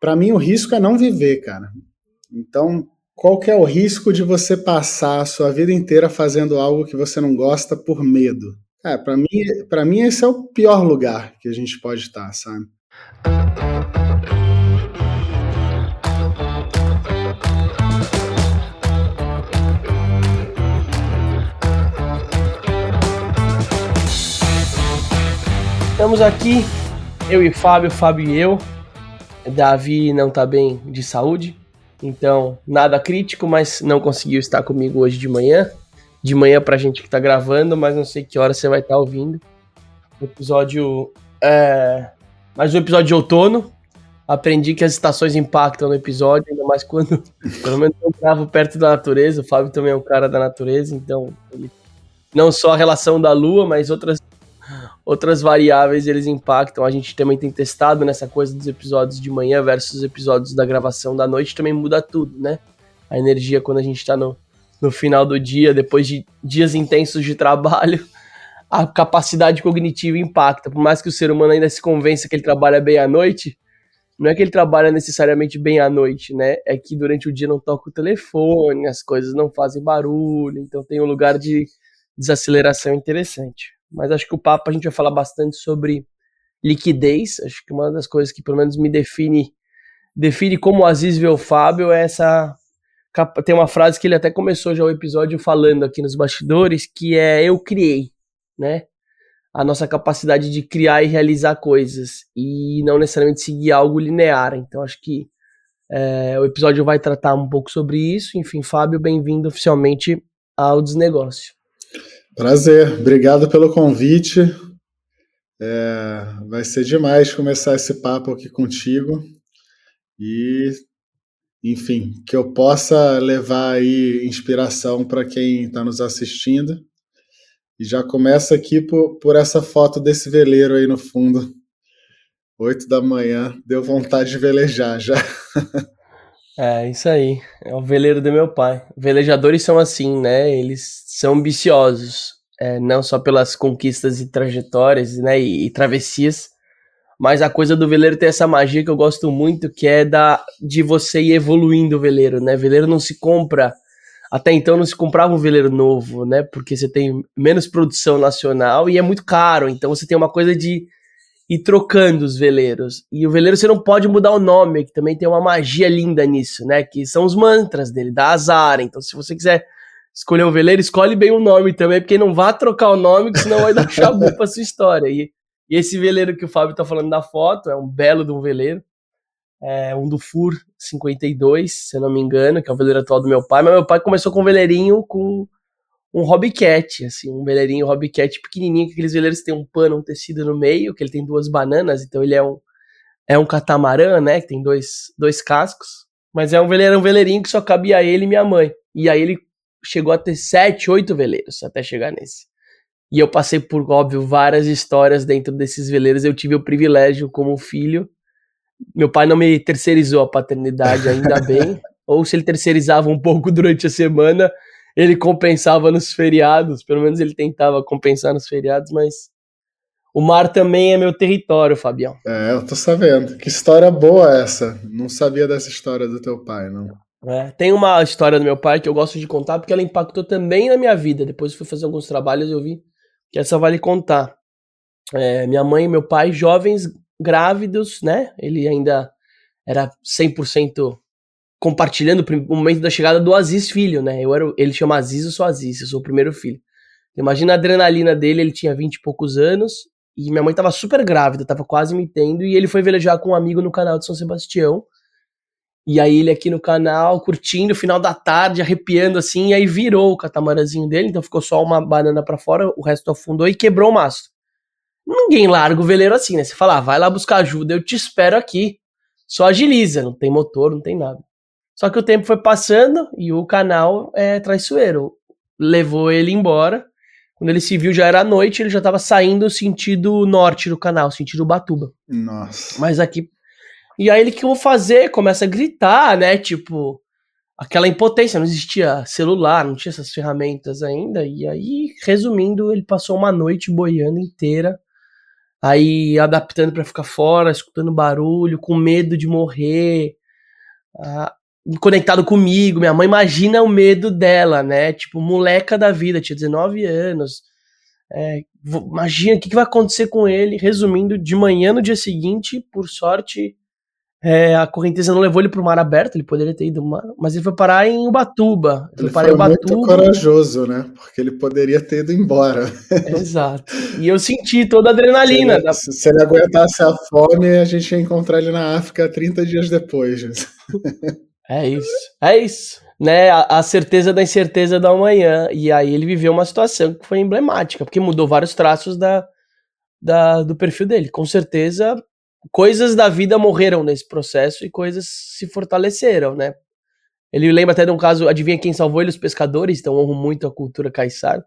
para mim o risco é não viver, cara. Então, qual que é o risco de você passar a sua vida inteira fazendo algo que você não gosta por medo? É, para mim, para mim esse é o pior lugar que a gente pode estar, sabe? Estamos aqui, eu e Fábio, Fábio e eu. Davi não tá bem de saúde, então nada crítico, mas não conseguiu estar comigo hoje de manhã. De manhã pra gente que tá gravando, mas não sei que hora você vai estar tá ouvindo. Episódio. É... Mais um episódio de outono. Aprendi que as estações impactam no episódio, ainda mais quando, pelo menos, eu gravo perto da natureza. O Fábio também é um cara da natureza, então ele... não só a relação da lua, mas outras outras variáveis eles impactam. A gente também tem testado nessa coisa dos episódios de manhã versus os episódios da gravação da noite, também muda tudo, né? A energia quando a gente tá no, no final do dia, depois de dias intensos de trabalho, a capacidade cognitiva impacta. Por mais que o ser humano ainda se convença que ele trabalha bem à noite, não é que ele trabalha necessariamente bem à noite, né? É que durante o dia não toca o telefone, as coisas não fazem barulho, então tem um lugar de desaceleração interessante. Mas acho que o papo a gente vai falar bastante sobre liquidez. Acho que uma das coisas que pelo menos me define define como o Aziz vê o Fábio é essa tem uma frase que ele até começou já o episódio falando aqui nos bastidores, que é eu criei, né? A nossa capacidade de criar e realizar coisas e não necessariamente seguir algo linear. Então acho que é, o episódio vai tratar um pouco sobre isso. Enfim, Fábio, bem-vindo oficialmente ao Desnegócio. Prazer, obrigado pelo convite. É, vai ser demais começar esse papo aqui contigo e, enfim, que eu possa levar aí inspiração para quem está nos assistindo. E já começa aqui por, por essa foto desse veleiro aí no fundo. Oito da manhã, deu vontade de velejar já. É, isso aí. É o veleiro do meu pai. Velejadores são assim, né? Eles são ambiciosos, é, não só pelas conquistas e trajetórias, né? E, e, travessias, mas a coisa do veleiro tem essa magia que eu gosto muito, que é da de você ir evoluindo o veleiro, né? Veleiro não se compra. Até então não se comprava um veleiro novo, né? Porque você tem menos produção nacional e é muito caro. Então você tem uma coisa de e trocando os veleiros. E o veleiro você não pode mudar o nome, que também tem uma magia linda nisso, né? Que são os mantras dele, da azar. Então, se você quiser escolher um veleiro, escolhe bem o nome também, porque não vá trocar o nome, que senão vai dar chabu pra sua história. E, e, esse veleiro que o Fábio tá falando da foto é um belo de um veleiro. É um do FUR 52, se eu não me engano, que é o veleiro atual do meu pai. Mas meu pai começou com um veleirinho com um hobbycat, assim, um veleirinho hobbycat pequenininho, que aqueles veleiros têm um pano, um tecido no meio, que ele tem duas bananas, então ele é um é um catamarã, né, que tem dois, dois cascos, mas é um veleiro, um veleirinho que só cabia ele e minha mãe. E aí ele chegou a ter sete, oito veleiros até chegar nesse. E eu passei por, óbvio, várias histórias dentro desses veleiros. Eu tive o privilégio como filho. Meu pai não me terceirizou a paternidade, ainda bem. Ou se ele terceirizava um pouco durante a semana, ele compensava nos feriados, pelo menos ele tentava compensar nos feriados, mas o mar também é meu território, Fabião. É, eu tô sabendo. Que história boa essa. Não sabia dessa história do teu pai, não. É, tem uma história do meu pai que eu gosto de contar porque ela impactou também na minha vida. Depois fui fazer alguns trabalhos e eu vi que essa vale contar. É, minha mãe e meu pai, jovens grávidos, né? Ele ainda era 100% compartilhando o momento da chegada do Aziz filho, né? Eu era, ele chama Aziz, eu sou Aziz, eu sou o primeiro filho. Imagina a adrenalina dele, ele tinha 20 e poucos anos, e minha mãe tava super grávida, tava quase me tendo, e ele foi velejar com um amigo no canal de São Sebastião. E aí ele aqui no canal, curtindo, final da tarde, arrepiando assim, e aí virou o catamarãzinho dele, então ficou só uma banana para fora, o resto afundou e quebrou o mastro. Ninguém larga o veleiro assim, né? Você fala, ah, vai lá buscar ajuda, eu te espero aqui. Só agiliza, não tem motor, não tem nada. Só que o tempo foi passando e o canal é traiçoeiro. Levou ele embora. Quando ele se viu, já era noite, ele já estava saindo sentido norte do canal, sentido Batuba. Nossa. Mas aqui. E aí ele que eu vou fazer? Começa a gritar, né? Tipo, aquela impotência, não existia celular, não tinha essas ferramentas ainda. E aí, resumindo, ele passou uma noite boiando inteira aí adaptando para ficar fora, escutando barulho, com medo de morrer, ah, conectado comigo. Minha mãe imagina o medo dela, né? Tipo, moleca da vida, tinha 19 anos. É, imagina o que, que vai acontecer com ele. Resumindo, de manhã no dia seguinte, por sorte, é, a correnteza não levou ele para o mar aberto, ele poderia ter ido mar, mas ele foi parar em Ubatuba. Ele, ele foi Ubatuba. muito corajoso, né? Porque ele poderia ter ido embora. Exato. E eu senti toda a adrenalina. Se ele, da... se ele aguentasse a fome, a gente ia encontrar ele na África 30 dias depois. é isso. É isso. Né, a, a certeza da incerteza da manhã. E aí ele viveu uma situação que foi emblemática, porque mudou vários traços da, da, do perfil dele. Com certeza coisas da vida morreram nesse processo e coisas se fortaleceram, né? Ele lembra até de um caso, adivinha quem salvou ele? Os pescadores, então honro muito a cultura caiçara.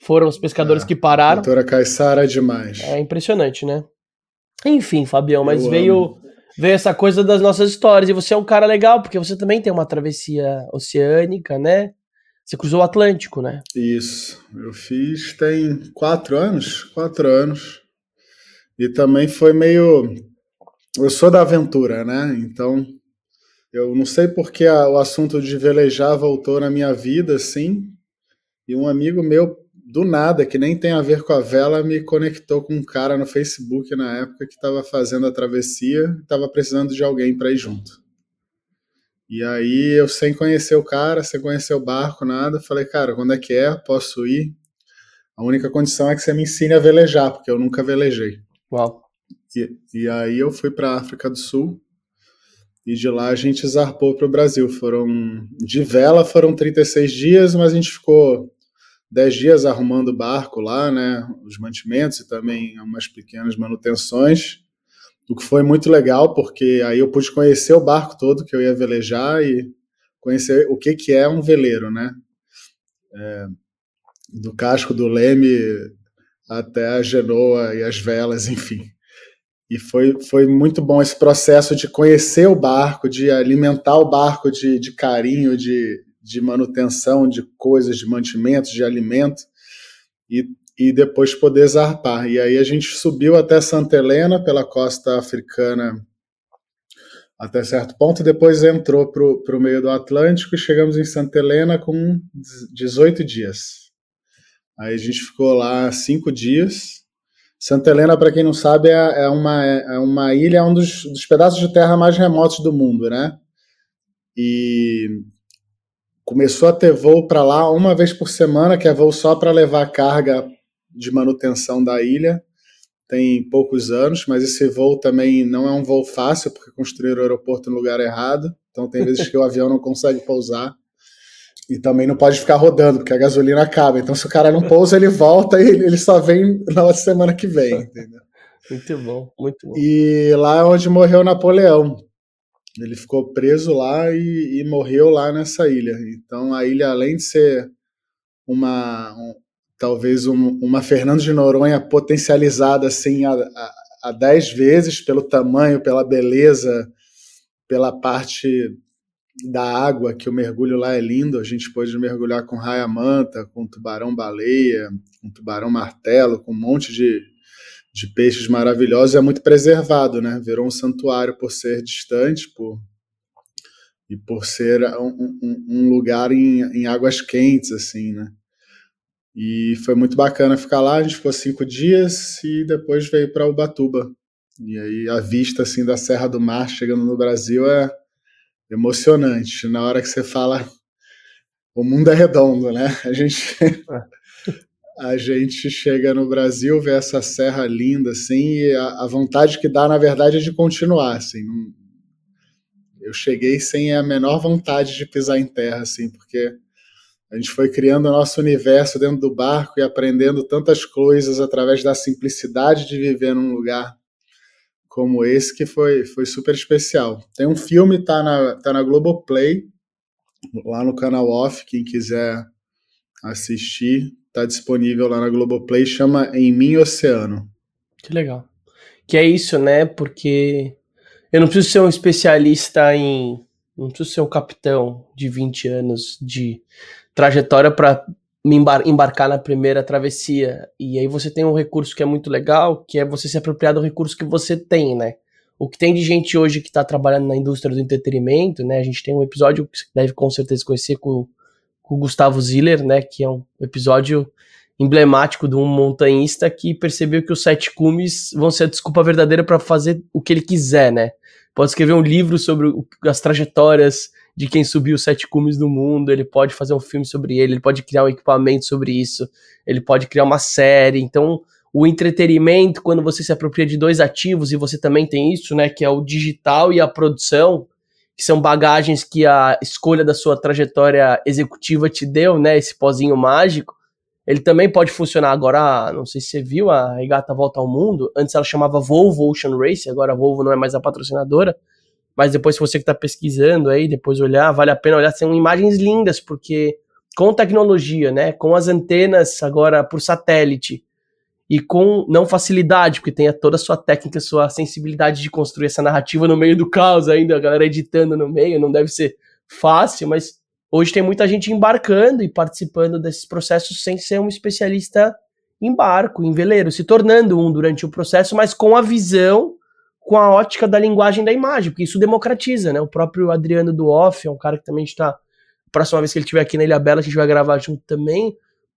Foram os pescadores é, que pararam. A cultura caiçara é demais. É impressionante, né? Enfim, Fabião, mas veio, veio essa coisa das nossas histórias. E você é um cara legal, porque você também tem uma travessia oceânica, né? Você cruzou o Atlântico, né? Isso. Eu fiz tem quatro anos. Quatro anos. E também foi meio. Eu sou da aventura, né? Então, eu não sei porque a, o assunto de velejar voltou na minha vida, assim. E um amigo meu, do nada, que nem tem a ver com a vela, me conectou com um cara no Facebook na época que estava fazendo a travessia, estava precisando de alguém para ir junto. E aí eu sem conhecer o cara, sem conhecer o barco, nada, falei, cara, quando é que é? Posso ir? A única condição é que você me ensine a velejar, porque eu nunca velejei. Uau. E, e aí eu fui para a África do Sul e de lá a gente zarpou para o Brasil. Foram de vela foram 36 dias, mas a gente ficou 10 dias arrumando o barco lá, né, os mantimentos e também umas pequenas manutenções. O que foi muito legal, porque aí eu pude conhecer o barco todo que eu ia velejar e conhecer o que, que é um veleiro, né? É, do casco do leme até a genoa e as velas, enfim. E foi, foi muito bom esse processo de conhecer o barco, de alimentar o barco de, de carinho, de, de manutenção, de coisas, de mantimentos, de alimento, e, e depois poder zarpar. E aí a gente subiu até Santa Helena, pela costa africana, até certo ponto, depois entrou para o meio do Atlântico e chegamos em Santa Helena com 18 dias. Aí a gente ficou lá cinco dias. Santa Helena, para quem não sabe, é, é, uma, é uma ilha, é um dos, dos pedaços de terra mais remotos do mundo, né? E começou a ter voo para lá uma vez por semana, que é voo só para levar carga de manutenção da ilha. Tem poucos anos, mas esse voo também não é um voo fácil, porque construíram o aeroporto no lugar errado. Então tem vezes que o avião não consegue pousar. E também não pode ficar rodando, porque a gasolina acaba. Então, se o cara não pousa, ele volta e ele só vem na outra semana que vem, entendeu? Muito bom, muito bom. E lá é onde morreu Napoleão. Ele ficou preso lá e, e morreu lá nessa ilha. Então, a ilha, além de ser uma, um, talvez um, uma Fernando de Noronha potencializada assim a, a, a dez vezes pelo tamanho, pela beleza, pela parte da água, que o mergulho lá é lindo, a gente pode mergulhar com raia-manta, com tubarão-baleia, com tubarão-martelo, com um monte de, de peixes maravilhosos, é muito preservado, né? Virou um santuário por ser distante, por e por ser um, um, um lugar em, em, águas quentes, assim, né? E foi muito bacana ficar lá, a gente ficou cinco dias e depois veio para Ubatuba. E aí a vista, assim, da Serra do Mar chegando no Brasil é emocionante. Na hora que você fala, o mundo é redondo, né? A gente, a gente chega no Brasil, vê essa serra linda, assim, e a, a vontade que dá, na verdade, é de continuar, assim. eu cheguei sem a menor vontade de pisar em terra, assim, porque a gente foi criando o nosso universo dentro do barco e aprendendo tantas coisas através da simplicidade de viver num lugar como esse que foi, foi super especial. Tem um filme, tá na, tá na Globoplay, lá no canal Off, quem quiser assistir, tá disponível lá na Globoplay, chama Em Mim Oceano. Que legal. Que é isso, né? Porque eu não preciso ser um especialista em. Não preciso ser um capitão de 20 anos de trajetória para me embar embarcar na primeira travessia. E aí você tem um recurso que é muito legal, que é você se apropriar do recurso que você tem, né? O que tem de gente hoje que está trabalhando na indústria do entretenimento, né? A gente tem um episódio que você deve com certeza conhecer com, com o Gustavo Ziller, né? Que é um episódio emblemático de um montanhista que percebeu que os sete cumes vão ser a desculpa verdadeira para fazer o que ele quiser, né? Pode escrever um livro sobre as trajetórias de quem subiu os sete cumes do mundo, ele pode fazer um filme sobre ele, ele pode criar um equipamento sobre isso, ele pode criar uma série. Então, o entretenimento, quando você se apropria de dois ativos, e você também tem isso, né, que é o digital e a produção, que são bagagens que a escolha da sua trajetória executiva te deu, né, esse pozinho mágico, ele também pode funcionar agora, não sei se você viu, a regata Volta ao Mundo, antes ela chamava Volvo Ocean Race, agora a Volvo não é mais a patrocinadora, mas depois se você que está pesquisando aí, depois olhar, vale a pena olhar, são imagens lindas, porque com tecnologia, né, com as antenas agora por satélite, e com não facilidade, porque tem toda a sua técnica, sua sensibilidade de construir essa narrativa no meio do caos ainda, a galera editando no meio, não deve ser fácil, mas hoje tem muita gente embarcando e participando desses processos sem ser um especialista em barco, em veleiro, se tornando um durante o processo, mas com a visão com a ótica da linguagem da imagem, porque isso democratiza, né? O próprio Adriano do Off é um cara que também está. Próxima vez que ele estiver aqui na Ilha Bela, a gente vai gravar junto também.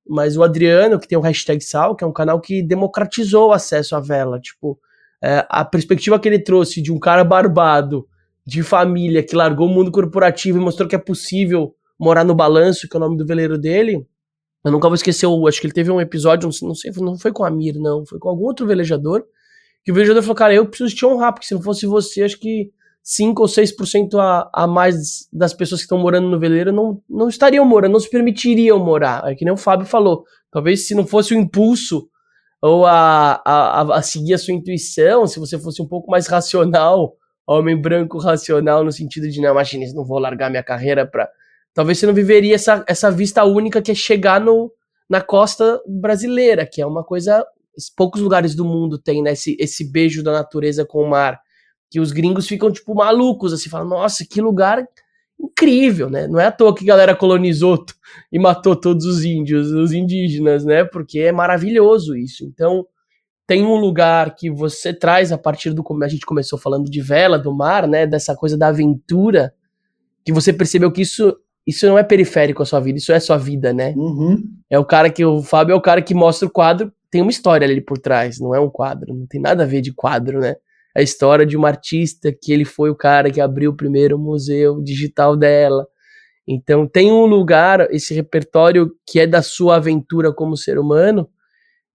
Mas o Adriano, que tem o hashtag Sal, que é um canal que democratizou o acesso à vela. Tipo, é, a perspectiva que ele trouxe de um cara barbado, de família, que largou o mundo corporativo e mostrou que é possível morar no balanço, que é o nome do veleiro dele. Eu nunca vou esquecer, acho que ele teve um episódio, não sei, não foi com a Mir, não, foi com algum outro velejador, que o vendedor falou, cara, eu preciso te honrar, porque se não fosse você, acho que 5 ou 6% a, a mais das pessoas que estão morando no veleiro não, não estariam morando, não se permitiriam morar. É que nem o Fábio falou. Talvez se não fosse o impulso ou a, a, a seguir a sua intuição, se você fosse um pouco mais racional, homem branco racional, no sentido de, não, imagina, não vou largar minha carreira para Talvez você não viveria essa, essa vista única que é chegar no, na costa brasileira, que é uma coisa poucos lugares do mundo tem, né, esse, esse beijo da natureza com o mar, que os gringos ficam, tipo, malucos, assim, falam, nossa, que lugar incrível, né, não é à toa que a galera colonizou e matou todos os índios, os indígenas, né, porque é maravilhoso isso, então tem um lugar que você traz a partir do como a gente começou falando de vela, do mar, né, dessa coisa da aventura, que você percebeu que isso isso não é periférico à sua vida, isso é sua vida, né? Uhum. É o cara que o Fábio é o cara que mostra o quadro tem uma história ali por trás, não é um quadro, não tem nada a ver de quadro, né? A história de uma artista que ele foi o cara que abriu o primeiro museu digital dela. Então tem um lugar, esse repertório que é da sua aventura como ser humano,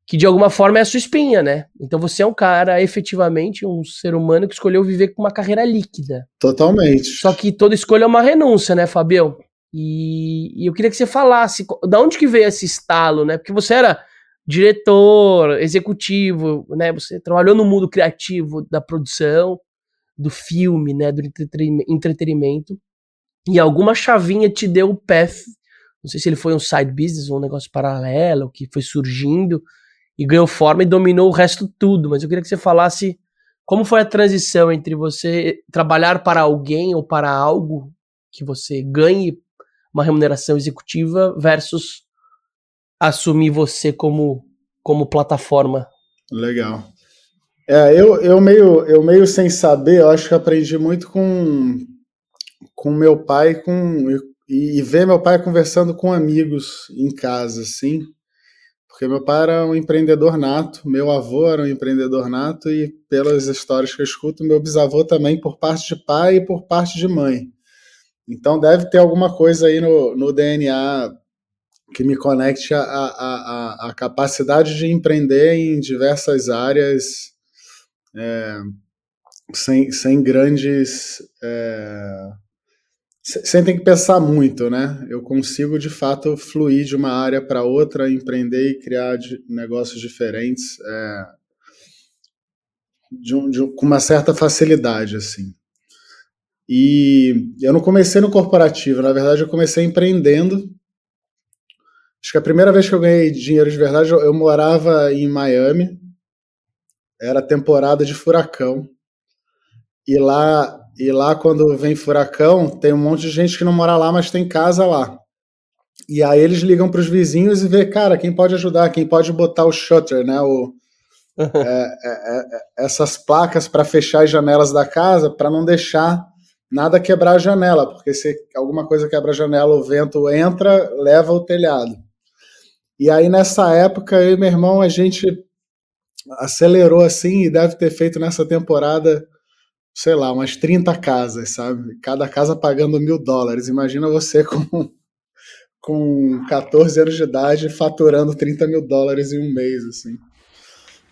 que de alguma forma é a sua espinha, né? Então você é um cara, efetivamente, um ser humano que escolheu viver com uma carreira líquida. Totalmente. Só que toda escolha é uma renúncia, né, Fabião? E, e eu queria que você falasse, da onde que veio esse estalo, né? Porque você era diretor, executivo, né? Você trabalhou no mundo criativo da produção, do filme, né? Do entretenimento. E alguma chavinha te deu o path. Não sei se ele foi um side business ou um negócio paralelo que foi surgindo e ganhou forma e dominou o resto tudo. Mas eu queria que você falasse como foi a transição entre você trabalhar para alguém ou para algo que você ganhe uma remuneração executiva versus assumir você como, como plataforma. Legal. É, eu, eu, meio, eu meio sem saber, eu acho que aprendi muito com, com meu pai com, e, e ver meu pai conversando com amigos em casa, assim. Porque meu pai era um empreendedor nato, meu avô era um empreendedor nato, e pelas histórias que eu escuto, meu bisavô também, por parte de pai e por parte de mãe. Então deve ter alguma coisa aí no, no DNA que me conecte à a, a, capacidade de empreender em diversas áreas é, sem, sem grandes. É, sem ter que pensar muito, né? Eu consigo de fato fluir de uma área para outra, empreender e criar negócios diferentes é, de de com uma certa facilidade, assim. E eu não comecei no corporativo, na verdade eu comecei empreendendo Acho que a primeira vez que eu ganhei dinheiro de verdade, eu, eu morava em Miami. Era temporada de furacão. E lá, e lá quando vem furacão, tem um monte de gente que não mora lá, mas tem casa lá. E aí eles ligam para os vizinhos e vê, cara, quem pode ajudar, quem pode botar o shutter, né? O, é, é, é, essas placas para fechar as janelas da casa, para não deixar nada quebrar a janela, porque se alguma coisa quebra a janela, o vento entra, leva o telhado. E aí nessa época, eu e meu irmão, a gente acelerou assim e deve ter feito nessa temporada, sei lá, umas 30 casas, sabe? Cada casa pagando mil dólares. Imagina você com, com 14 anos de idade faturando 30 mil dólares em um mês, assim.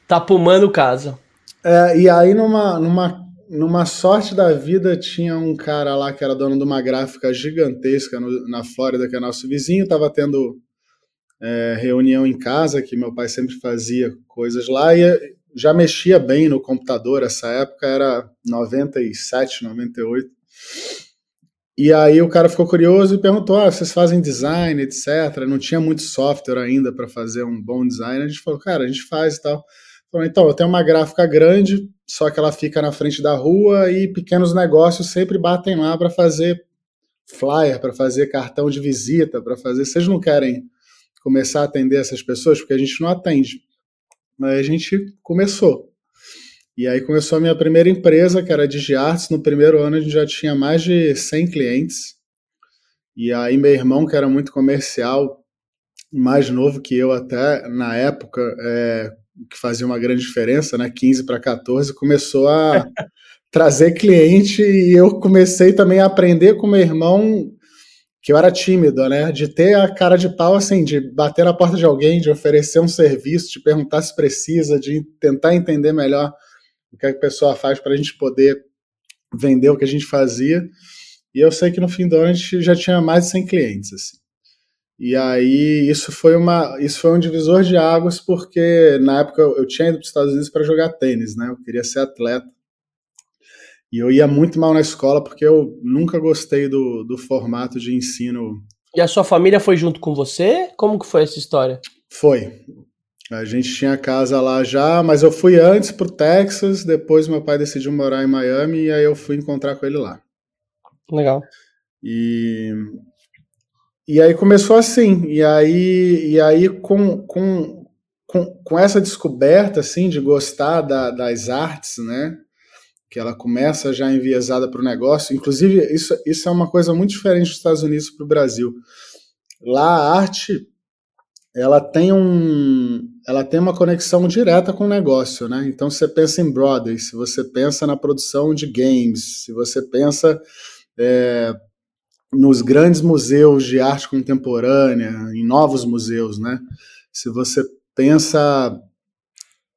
Tá pumando casa. É, e aí numa, numa, numa sorte da vida tinha um cara lá que era dono de uma gráfica gigantesca no, na Flórida, que é nosso vizinho, tava tendo é, reunião em casa, que meu pai sempre fazia coisas lá, e já mexia bem no computador, essa época era 97, 98. E aí o cara ficou curioso e perguntou: ah, vocês fazem design, etc. Não tinha muito software ainda para fazer um bom design. A gente falou, cara, a gente faz e tal. Falou, então, eu tenho uma gráfica grande, só que ela fica na frente da rua e pequenos negócios sempre batem lá para fazer flyer, para fazer cartão de visita, para fazer. Vocês não querem começar a atender essas pessoas, porque a gente não atende. Mas a gente começou. E aí começou a minha primeira empresa, que era a DigiArts. No primeiro ano a gente já tinha mais de 100 clientes. E aí meu irmão, que era muito comercial, mais novo que eu até na época, é, que fazia uma grande diferença, né, 15 para 14, começou a trazer cliente e eu comecei também a aprender com meu irmão que eu era tímido, né? De ter a cara de pau, assim, de bater na porta de alguém, de oferecer um serviço, de perguntar se precisa, de tentar entender melhor o que a pessoa faz para a gente poder vender o que a gente fazia. E eu sei que no fim do ano a gente já tinha mais de 100 clientes, assim. E aí isso foi uma, isso foi um divisor de águas porque na época eu, eu tinha ido para os Estados Unidos para jogar tênis, né? Eu queria ser atleta. E eu ia muito mal na escola porque eu nunca gostei do, do formato de ensino. E a sua família foi junto com você? Como que foi essa história? Foi. A gente tinha casa lá já, mas eu fui antes pro Texas, depois meu pai decidiu morar em Miami e aí eu fui encontrar com ele lá. Legal. E, e aí começou assim, e aí, e aí com, com, com, com essa descoberta assim de gostar da, das artes, né? Que ela começa já enviesada para o negócio. Inclusive, isso, isso é uma coisa muito diferente dos Estados Unidos para o Brasil. Lá a arte ela tem um ela tem uma conexão direta com o negócio, né? Então você pensa em Broadway, se você pensa na produção de games, se você pensa é, nos grandes museus de arte contemporânea, em novos museus, né? Se você pensa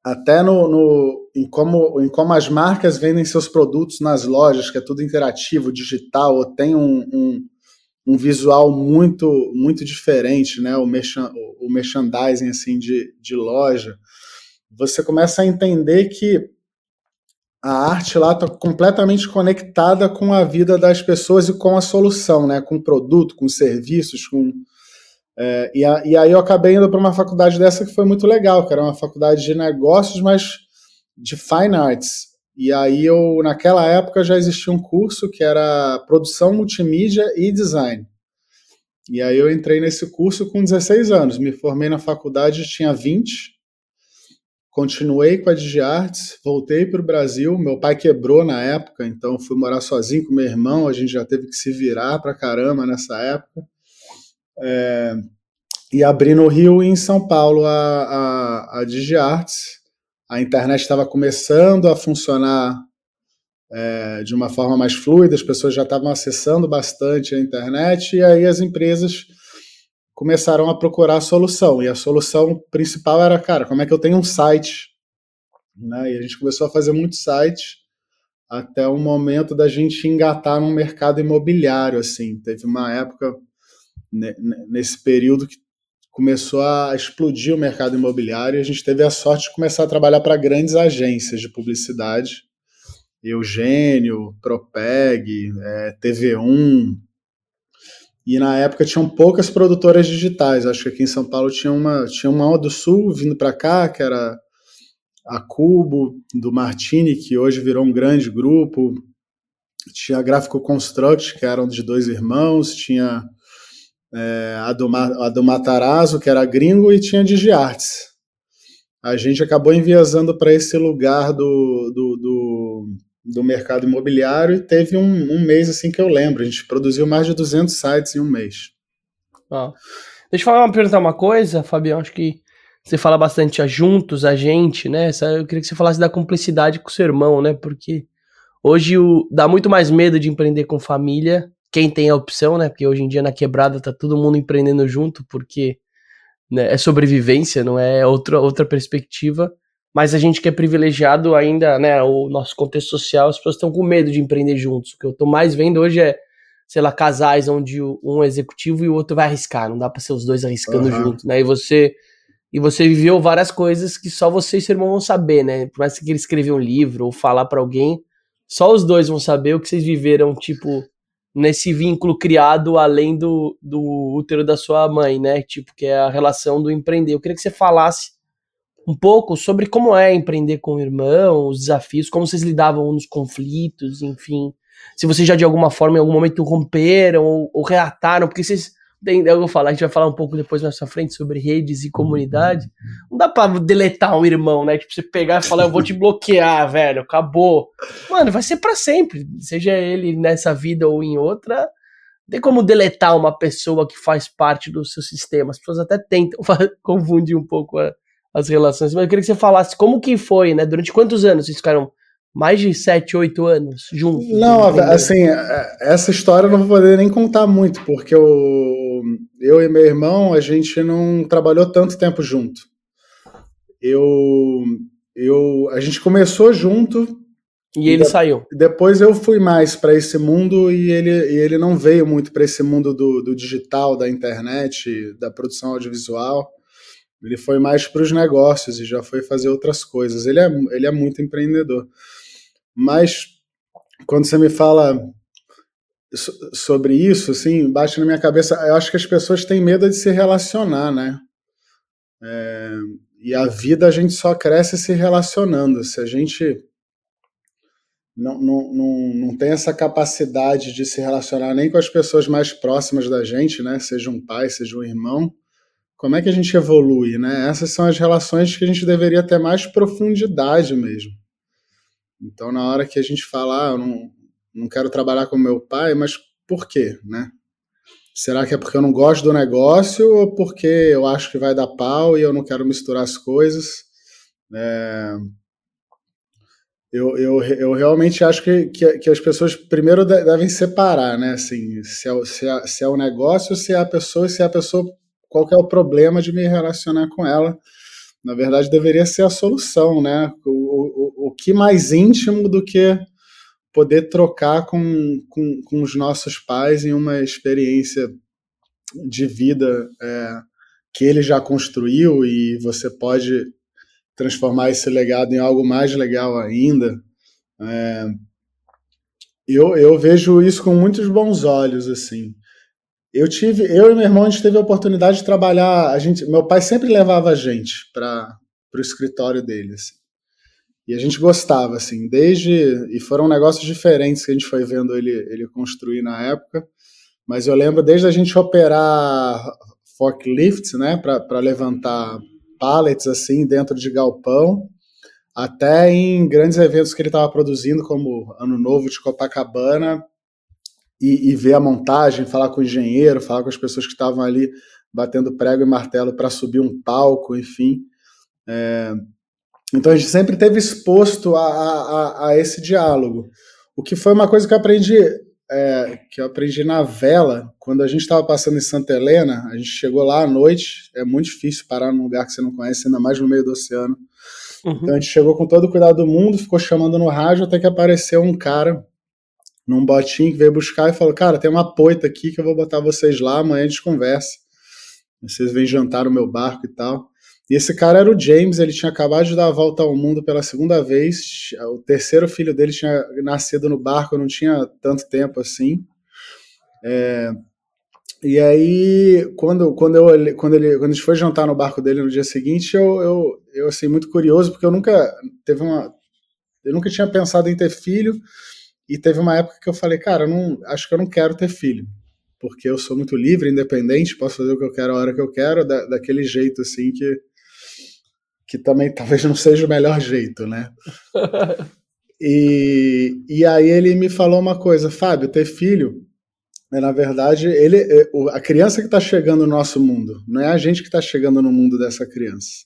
até no, no, em, como, em como as marcas vendem seus produtos nas lojas, que é tudo interativo, digital, ou tem um, um, um visual muito muito diferente, né? o, merchan, o merchandising assim, de, de loja, você começa a entender que a arte lá está completamente conectada com a vida das pessoas e com a solução, né? com o produto, com serviços, com é, e, a, e, aí eu acabei indo para uma faculdade dessa que foi muito legal, que era uma faculdade de negócios, mas de fine arts. E aí eu, naquela época, já existia um curso que era produção multimídia e design. E aí eu entrei nesse curso com 16 anos, me formei na faculdade, tinha 20, continuei com a DigiArts, voltei para o Brasil, meu pai quebrou na época, então fui morar sozinho com meu irmão, a gente já teve que se virar para caramba nessa época é, e abri no Rio e em São Paulo a, a, a DigiArts. A internet estava começando a funcionar é, de uma forma mais fluida, as pessoas já estavam acessando bastante a internet, e aí as empresas começaram a procurar a solução. E a solução principal era, cara, como é que eu tenho um site? Né? E a gente começou a fazer muito site até o momento da gente engatar no mercado imobiliário. Assim, teve uma época nesse período que começou a explodir o mercado imobiliário. A gente teve a sorte de começar a trabalhar para grandes agências de publicidade, Eugênio, Propeg, é, TV1. E na época tinham poucas produtoras digitais. Acho que aqui em São Paulo tinha uma, tinha uma do Sul vindo para cá, que era a Cubo, do Martini, que hoje virou um grande grupo. Tinha a Gráfico Construct, que eram de dois irmãos. Tinha é, a, do, a do Matarazzo, que era gringo, e tinha de. A gente acabou enviesando para esse lugar do, do, do, do, mercado imobiliário e teve um, um, mês assim que eu lembro. A gente produziu mais de 200 sites em um mês. Ah. Deixa eu falar, perguntar uma coisa, Fabião. Acho que você fala bastante a juntos, a gente, né? Eu queria que você falasse da cumplicidade com o seu irmão, né? Porque hoje o, dá muito mais medo de empreender com família quem tem a opção, né? Porque hoje em dia na quebrada tá todo mundo empreendendo junto, porque né, é sobrevivência, não é outra, outra perspectiva. Mas a gente que é privilegiado ainda, né? O nosso contexto social, as pessoas estão com medo de empreender juntos. O que eu tô mais vendo hoje é, sei lá, casais onde um é executivo e o outro vai arriscar. Não dá para ser os dois arriscando uhum. junto, né? E você e você viveu várias coisas que só você e seu irmão vão saber, né? Por mais que ele escrever um livro ou falar para alguém, só os dois vão saber o que vocês viveram, tipo, nesse vínculo criado além do, do útero da sua mãe, né? Tipo, que é a relação do empreender. Eu queria que você falasse um pouco sobre como é empreender com o irmão, os desafios, como vocês lidavam nos conflitos, enfim. Se vocês já de alguma forma, em algum momento, romperam ou, ou reataram, porque vocês tem, eu vou falar, a gente vai falar um pouco depois mais pra frente sobre redes e comunidade. Não dá pra deletar um irmão, né? Tipo, você pegar e falar, eu vou te bloquear, velho, acabou. Mano, vai ser para sempre. Seja ele nessa vida ou em outra. Não tem como deletar uma pessoa que faz parte do seu sistema. As pessoas até tentam confundir um pouco a, as relações. Mas eu queria que você falasse como que foi, né? Durante quantos anos vocês ficaram mais de 7, 8 anos juntos? Não, assim, é, essa história eu não vou poder nem contar muito, porque eu, eu e meu irmão, a gente não trabalhou tanto tempo junto. Eu, eu, a gente começou junto. E ele de, saiu. Depois eu fui mais para esse mundo e ele, e ele não veio muito para esse mundo do, do digital, da internet, da produção audiovisual. Ele foi mais para os negócios e já foi fazer outras coisas. Ele é, ele é muito empreendedor. Mas quando você me fala sobre isso, assim, bate na minha cabeça. Eu acho que as pessoas têm medo de se relacionar, né? É, e a vida a gente só cresce se relacionando. Se a gente não, não, não, não tem essa capacidade de se relacionar nem com as pessoas mais próximas da gente, né? Seja um pai, seja um irmão, como é que a gente evolui, né? Essas são as relações que a gente deveria ter mais profundidade mesmo. Então, na hora que a gente fala, ah, eu não, não quero trabalhar com meu pai, mas por quê, né? Será que é porque eu não gosto do negócio ou porque eu acho que vai dar pau e eu não quero misturar as coisas? É... Eu, eu, eu realmente acho que, que, que, as pessoas primeiro devem separar, né? Assim, se é, se, é, se é o negócio, se é a pessoa, se é a pessoa, qual é o problema de me relacionar com ela? Na verdade, deveria ser a solução, né? O, o, o que mais íntimo do que poder trocar com, com, com os nossos pais em uma experiência de vida é, que ele já construiu e você pode transformar esse legado em algo mais legal ainda. É, eu, eu vejo isso com muitos bons olhos, assim. Eu tive, eu e meu irmão, a gente teve a oportunidade de trabalhar. A gente, meu pai sempre levava a gente para o escritório dele. Assim. E a gente gostava, assim, desde. E foram negócios diferentes que a gente foi vendo ele, ele construir na época. Mas eu lembro desde a gente operar forklifts, né, para levantar pallets, assim, dentro de galpão, até em grandes eventos que ele estava produzindo, como Ano Novo de Copacabana, e, e, ver a montagem, falar com o engenheiro, falar com as pessoas que estavam ali batendo prego e martelo para subir um palco, enfim. É, então a gente sempre teve exposto a, a, a, esse diálogo. O que foi uma coisa que eu aprendi, é, que eu aprendi na vela, quando a gente estava passando em Santa Helena, a gente chegou lá à noite, é muito difícil parar num lugar que você não conhece, ainda mais no meio do oceano. Uhum. Então a gente chegou com todo o cuidado do mundo, ficou chamando no rádio até que apareceu um cara num botinho que veio buscar e falou: Cara, tem uma poita aqui que eu vou botar vocês lá, amanhã a gente conversa. Vocês vêm jantar no meu barco e tal. E esse cara era o James, ele tinha acabado de dar a volta ao mundo pela segunda vez. O terceiro filho dele tinha nascido no barco, não tinha tanto tempo assim. É, e aí, quando, quando, eu, quando, ele, quando a gente foi jantar no barco dele no dia seguinte, eu, eu, eu assim, muito curioso, porque eu nunca teve uma. Eu nunca tinha pensado em ter filho, e teve uma época que eu falei, cara, eu não, acho que eu não quero ter filho porque eu sou muito livre, independente, posso fazer o que eu quero a hora que eu quero, da, daquele jeito assim que que também talvez não seja o melhor jeito, né? e, e aí ele me falou uma coisa, Fábio, ter filho, é, na verdade, ele, é, a criança que está chegando no nosso mundo, não é a gente que está chegando no mundo dessa criança.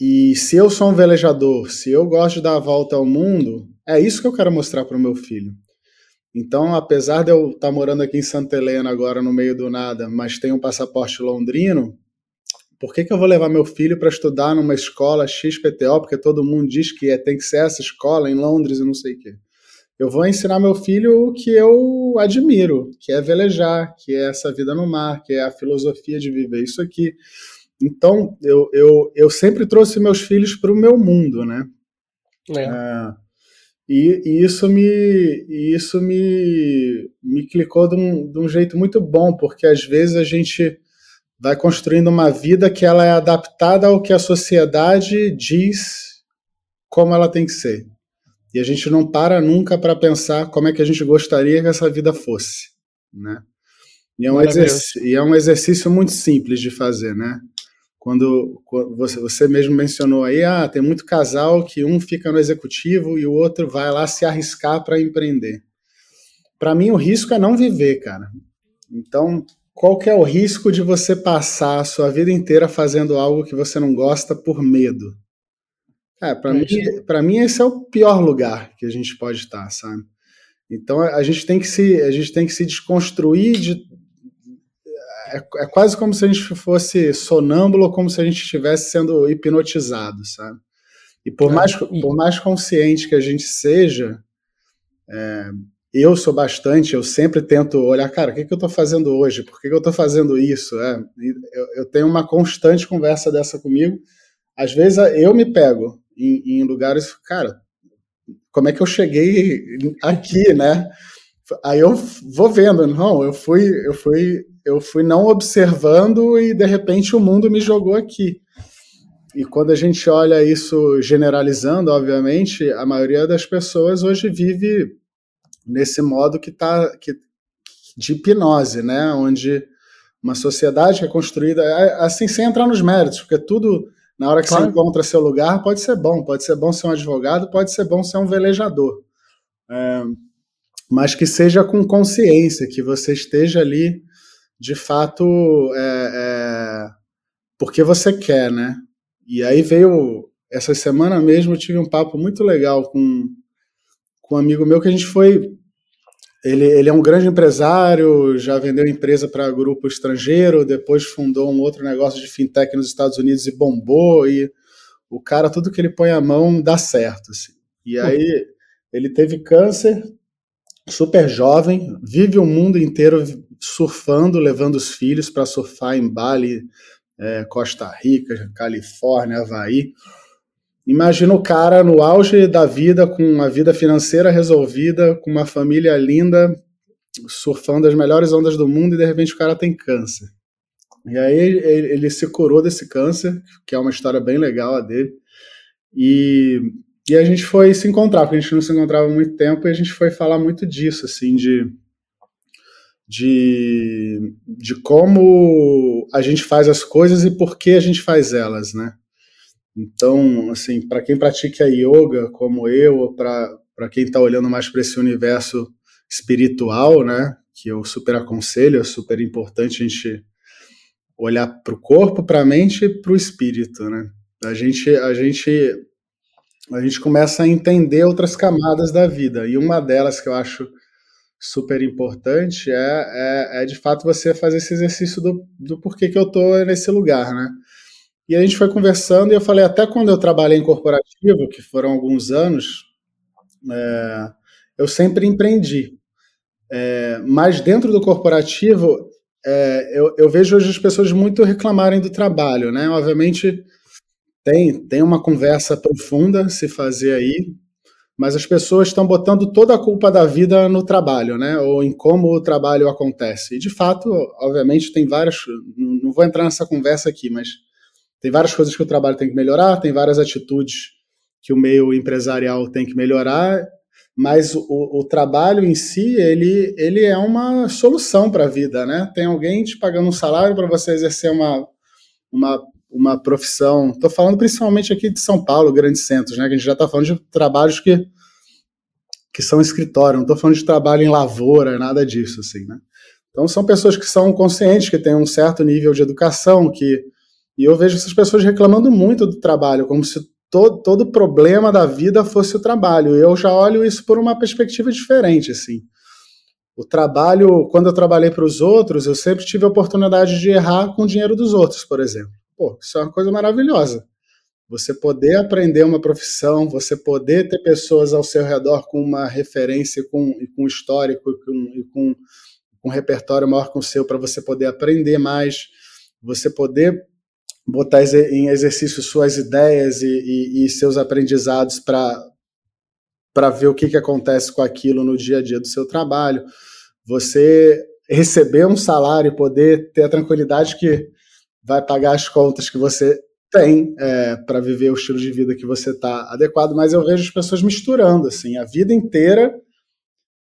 E se eu sou um velejador, se eu gosto de dar a volta ao mundo, é isso que eu quero mostrar para o meu filho. Então, apesar de eu estar tá morando aqui em Santa Helena agora no meio do nada, mas tenho um passaporte londrino, por que, que eu vou levar meu filho para estudar numa escola XPTO, porque todo mundo diz que é, tem que ser essa escola em Londres e não sei o quê? Eu vou ensinar meu filho o que eu admiro, que é velejar, que é essa vida no mar, que é a filosofia de viver isso aqui. Então, eu, eu, eu sempre trouxe meus filhos para o meu mundo, né? É. É, e, e, isso me isso me, me clicou de um, de um jeito muito bom, porque às vezes a gente vai construindo uma vida que ela é adaptada ao que a sociedade diz como ela tem que ser. E a gente não para nunca para pensar como é que a gente gostaria que essa vida fosse, né? E é, um e é um exercício muito simples de fazer, né? Quando, quando você, você mesmo mencionou aí, ah, tem muito casal que um fica no executivo e o outro vai lá se arriscar para empreender. Para mim, o risco é não viver, cara. Então, qual que é o risco de você passar a sua vida inteira fazendo algo que você não gosta por medo? É, para mim, para mim esse é o pior lugar que a gente pode estar, sabe? Então a gente tem que se, a gente tem que se desconstruir de é, é quase como se a gente fosse sonâmbulo, como se a gente estivesse sendo hipnotizado, sabe? E por é, mais, por mais consciente que a gente seja, é, eu sou bastante, eu sempre tento olhar, cara, o que, que eu estou fazendo hoje? Por que, que eu estou fazendo isso? É, eu, eu, tenho uma constante conversa dessa comigo. Às vezes eu me pego em, em lugares, cara, como é que eu cheguei aqui, né? Aí eu vou vendo, não, eu fui, eu fui, eu fui não observando e de repente o mundo me jogou aqui. E quando a gente olha isso generalizando, obviamente, a maioria das pessoas hoje vive nesse modo que tá que, de hipnose, né? Onde uma sociedade é construída assim sem entrar nos méritos, porque tudo na hora que claro. você encontra seu lugar, pode ser bom. Pode ser bom ser um advogado, pode ser bom ser um velejador. É, mas que seja com consciência, que você esteja ali, de fato, é, é, porque você quer, né? E aí veio, essa semana mesmo, eu tive um papo muito legal com, com um amigo meu que a gente foi ele, ele é um grande empresário, já vendeu empresa para grupo estrangeiro, depois fundou um outro negócio de fintech nos Estados Unidos e bombou. E o cara, tudo que ele põe a mão dá certo. Assim. E aí ele teve câncer, super jovem, vive o mundo inteiro surfando, levando os filhos para surfar em Bali, é, Costa Rica, Califórnia, Havaí. Imagina o cara no auge da vida, com a vida financeira resolvida, com uma família linda, surfando as melhores ondas do mundo e de repente o cara tem câncer. E aí ele, se curou desse câncer, que é uma história bem legal a dele. E, e a gente foi se encontrar, porque a gente não se encontrava há muito tempo, e a gente foi falar muito disso, assim, de, de, de como a gente faz as coisas e por que a gente faz elas, né? Então, assim, para quem pratica yoga, como eu, para quem está olhando mais para esse universo espiritual, né, que eu super aconselho, é super importante a gente olhar para o corpo, para a mente e para o espírito, né? A gente, a gente, a gente começa a entender outras camadas da vida e uma delas que eu acho super importante é, é, é de fato você fazer esse exercício do, do porquê que eu estou nesse lugar, né? E a gente foi conversando e eu falei, até quando eu trabalhei em corporativo, que foram alguns anos, é, eu sempre empreendi. É, mas dentro do corporativo, é, eu, eu, vejo hoje as pessoas muito reclamarem do trabalho, né? Obviamente tem, tem uma conversa profunda se fazer aí, mas as pessoas estão botando toda a culpa da vida no trabalho, né? Ou em como o trabalho acontece. E de fato, obviamente, tem várias. Não vou entrar nessa conversa aqui, mas tem várias coisas que o trabalho tem que melhorar, tem várias atitudes que o meio empresarial tem que melhorar, mas o, o, trabalho em si ele, ele é uma solução para a vida, né? Tem alguém te pagando um salário para você exercer uma, uma, uma profissão. Estou falando principalmente aqui de São Paulo, grandes centros, né? Que a gente já está falando de trabalhos que, que são escritório, não estou falando de trabalho em lavoura, nada disso, assim, né? Então são pessoas que são conscientes, que têm um certo nível de educação, que e eu vejo essas pessoas reclamando muito do trabalho, como se todo, problema da vida fosse o trabalho. Eu já olho isso por uma perspectiva diferente, assim. O trabalho, quando eu trabalhei para os outros, eu sempre tive a oportunidade de errar com o dinheiro dos outros, por exemplo. Pô, isso é uma coisa maravilhosa. Você poder aprender uma profissão, você poder ter pessoas ao seu redor com uma referência, com, com histórico e com, com, com um repertório maior que o seu, para você poder aprender mais, você poder botar em exercício suas ideias e, e, e seus aprendizados para ver o que, que acontece com aquilo no dia a dia do seu trabalho. Você receber um salário e poder ter a tranquilidade que vai pagar as contas que você tem é, para viver o estilo de vida que você está adequado, mas eu vejo as pessoas misturando assim a vida inteira,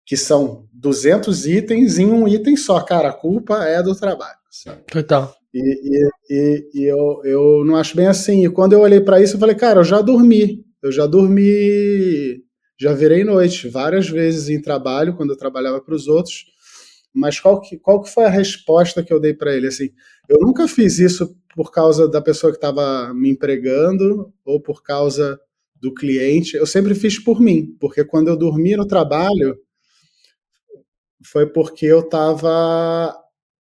que são 200 itens em um item só. Cara, a culpa é do trabalho. Assim. Total. E, e, e, eu, eu não acho bem assim. E quando eu olhei para isso, eu falei, cara, eu já dormi. Eu já dormi, já virei noite várias vezes em trabalho, quando eu trabalhava para os outros. Mas qual que, qual que foi a resposta que eu dei para ele? Assim, eu nunca fiz isso por causa da pessoa que estava me empregando ou por causa do cliente. Eu sempre fiz por mim, porque quando eu dormi no trabalho, foi porque eu estava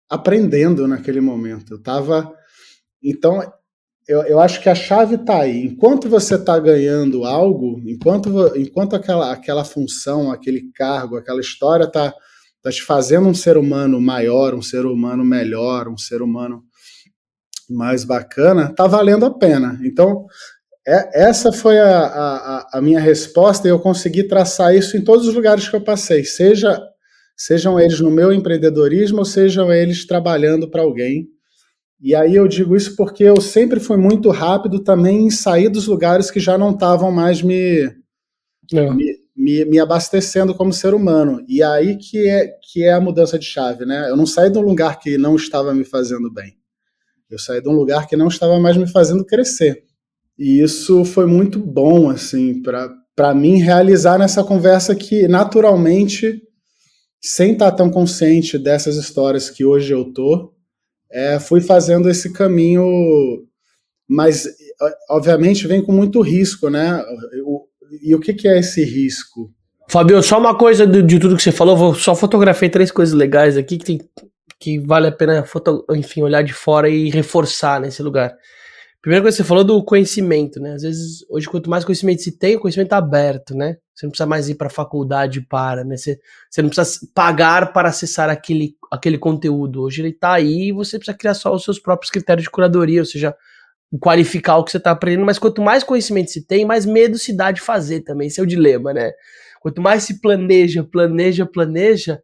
aprendendo naquele momento. Eu estava. Então, eu, eu acho que a chave está aí. Enquanto você está ganhando algo, enquanto, enquanto aquela, aquela função, aquele cargo, aquela história está tá te fazendo um ser humano maior, um ser humano melhor, um ser humano mais bacana, tá valendo a pena. Então, é, essa foi a, a, a minha resposta e eu consegui traçar isso em todos os lugares que eu passei, seja sejam eles no meu empreendedorismo ou sejam eles trabalhando para alguém. E aí eu digo isso porque eu sempre fui muito rápido também em sair dos lugares que já não estavam mais me, me, me, me, abastecendo como ser humano. E aí que é, que é a mudança de chave, né? Eu não saí de um lugar que não estava me fazendo bem. Eu saí de um lugar que não estava mais me fazendo crescer. E isso foi muito bom, assim, para mim realizar nessa conversa que naturalmente sem estar tão consciente dessas histórias que hoje eu tô, é, fui fazendo esse caminho, mas obviamente vem com muito risco, né? E o que, que é esse risco? Fabio, só uma coisa de, de, tudo que você falou, vou só fotografei três coisas legais aqui que, tem, que vale a pena, foto, enfim, olhar de fora e reforçar nesse lugar. Primeira coisa que você falou do conhecimento, né? Às vezes, hoje, quanto mais conhecimento se tem, o conhecimento tá aberto, né? Você não precisa mais ir para a faculdade para, né? Você, você não precisa pagar para acessar aquele, aquele conteúdo. Hoje ele está aí e você precisa criar só os seus próprios critérios de curadoria, ou seja, qualificar o que você está aprendendo. Mas quanto mais conhecimento se tem, mais medo se dá de fazer também. Esse é o dilema, né? Quanto mais se planeja, planeja, planeja,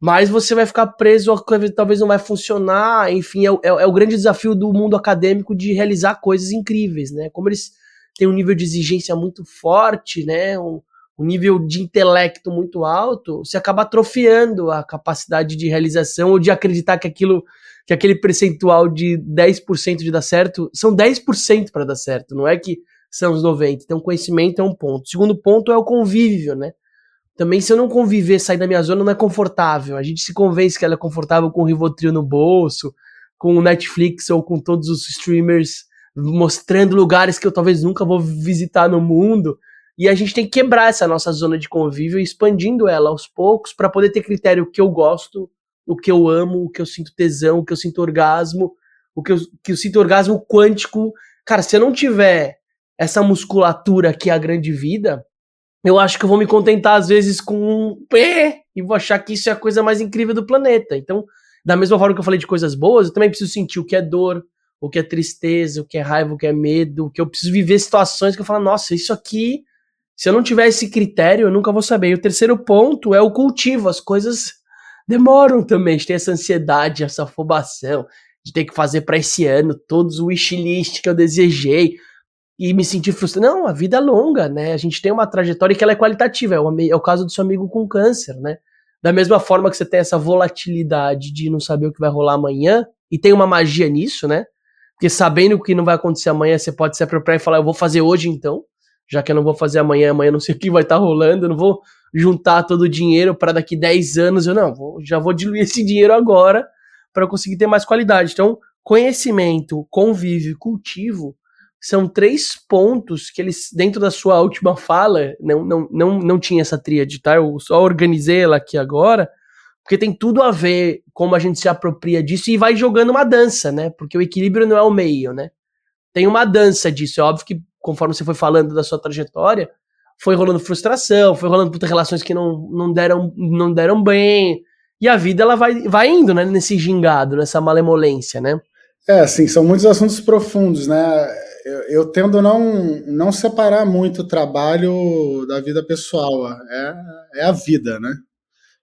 mais você vai ficar preso a talvez não vai funcionar. Enfim, é, é, é, o grande desafio do mundo acadêmico de realizar coisas incríveis, né? Como eles têm um nível de exigência muito forte, né? Um, um nível de intelecto muito alto, você acaba atrofiando a capacidade de realização ou de acreditar que aquilo que aquele percentual de 10% de dar certo, são 10% para dar certo, não é que são os 90. Então, conhecimento é um ponto. O segundo ponto é o convívio, né? Também, se eu não conviver, sair da minha zona, não é confortável. A gente se convence que ela é confortável com o Rivotril no bolso, com o Netflix ou com todos os streamers mostrando lugares que eu talvez nunca vou visitar no mundo. E a gente tem que quebrar essa nossa zona de convívio, expandindo ela aos poucos, para poder ter critério que eu gosto, o que eu amo, o que eu sinto tesão, o que eu sinto orgasmo, o que eu, que eu sinto orgasmo quântico. Cara, se eu não tiver essa musculatura que é a grande vida, eu acho que eu vou me contentar às vezes com um pé e vou achar que isso é a coisa mais incrível do planeta. Então, da mesma forma que eu falei de coisas boas, eu também preciso sentir o que é dor, o que é tristeza, o que é raiva, o que é medo, o que eu preciso viver situações que eu falo, nossa, isso aqui, se eu não tiver esse critério, eu nunca vou saber. E o terceiro ponto é o cultivo. As coisas demoram também. A gente tem essa ansiedade, essa afobação de ter que fazer para esse ano todos o wishlist que eu desejei. E me sentir frustrado. Não, a vida é longa, né? A gente tem uma trajetória que ela é qualitativa. É o, é o caso do seu amigo com câncer, né? Da mesma forma que você tem essa volatilidade de não saber o que vai rolar amanhã, e tem uma magia nisso, né? Porque sabendo o que não vai acontecer amanhã, você pode se apropriar e falar, eu vou fazer hoje então, já que eu não vou fazer amanhã, amanhã não sei o que vai estar tá rolando, eu não vou juntar todo o dinheiro para daqui 10 anos, eu não, vou, já vou diluir esse dinheiro agora para conseguir ter mais qualidade. Então, conhecimento, convívio, cultivo são três pontos que eles, dentro da sua última fala, não, não, não, não tinha essa tríade, tá? Eu só organizei ela aqui agora, porque tem tudo a ver como a gente se apropria disso e vai jogando uma dança, né? Porque o equilíbrio não é o meio, né? Tem uma dança disso. É óbvio que, conforme você foi falando da sua trajetória, foi rolando frustração, foi rolando puta relações que não, não, deram, não deram bem. E a vida ela vai, vai indo, né? Nesse gingado, nessa malemolência, né? É, assim, são muitos assuntos profundos, né? Eu, eu tendo não não separar muito o trabalho da vida pessoal. É, é a vida, né?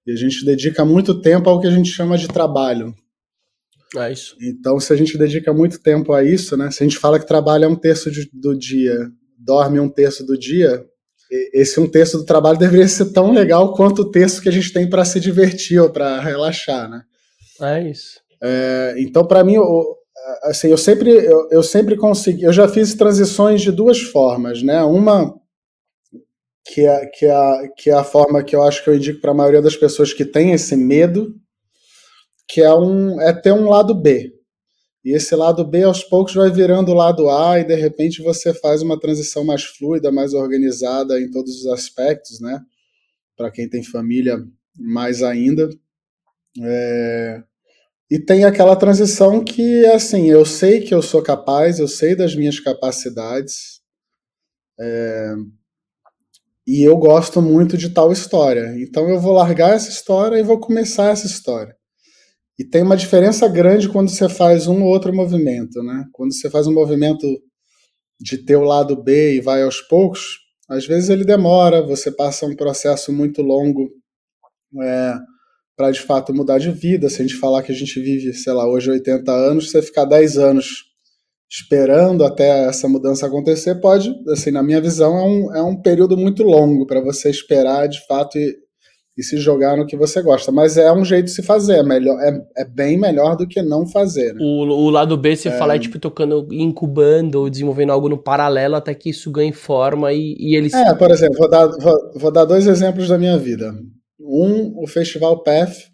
E a gente dedica muito tempo ao que a gente chama de trabalho. É isso. Então, se a gente dedica muito tempo a isso, né? Se a gente fala que trabalha é um terço de, do dia, dorme um terço do dia, esse um terço do trabalho deveria ser tão legal quanto o terço que a gente tem para se divertir ou para relaxar, né? É isso. É, então, para mim, assim, eu sempre, eu, eu sempre consegui. Eu já fiz transições de duas formas, né? Uma que é, que é, que é a forma que eu acho que eu indico para a maioria das pessoas que tem esse medo, que é, um, é ter um lado B. E esse lado B, aos poucos, vai virando o lado A, e de repente você faz uma transição mais fluida, mais organizada em todos os aspectos, né? Para quem tem família, mais ainda. É, e tem aquela transição que, assim, eu sei que eu sou capaz, eu sei das minhas capacidades, é, e eu gosto muito de tal história. Então eu vou largar essa história e vou começar essa história. E tem uma diferença grande quando você faz um ou outro movimento, né? Quando você faz um movimento de ter o lado B e vai aos poucos, às vezes ele demora, você passa um processo muito longo. É, para de fato mudar de vida. Se a gente falar que a gente vive, sei lá, hoje 80 anos, você ficar 10 anos esperando até essa mudança acontecer, pode, assim, na minha visão, é um, é um período muito longo para você esperar de fato e, e, se jogar no que você gosta. Mas é um jeito de se fazer, é, melhor, é, é bem melhor do que não fazer. Né? O, o lado B, você é... fala, é tipo tocando, incubando ou desenvolvendo algo no paralelo até que isso ganhe forma e, e eles. É, por exemplo, vou dar, vou, vou dar dois exemplos da minha vida. Um, o Festival PEF.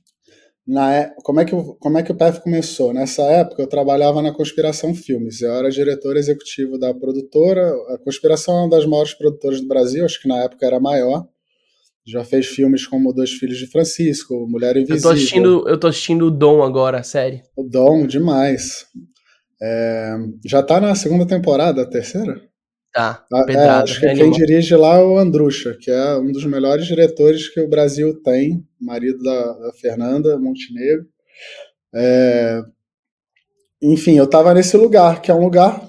Na, é, como, é que, como é que o PEF começou? Nessa época eu trabalhava na Conspiração Filmes. Eu era diretor executivo da produtora. A Conspiração é uma das maiores produtoras do Brasil, acho que na época era maior. Já fez filmes como Dois Filhos de Francisco, Mulher Invisível. Eu tô assistindo, eu tô assistindo o Dom agora, a série. O Dom, demais. É, já tá na segunda temporada, a terceira? Tá, ah, é, acho que quem dirige lá é o Andrucha, que é um dos melhores diretores que o Brasil tem, marido da, da Fernanda Montenegro. É, enfim, eu tava nesse lugar, que é um lugar,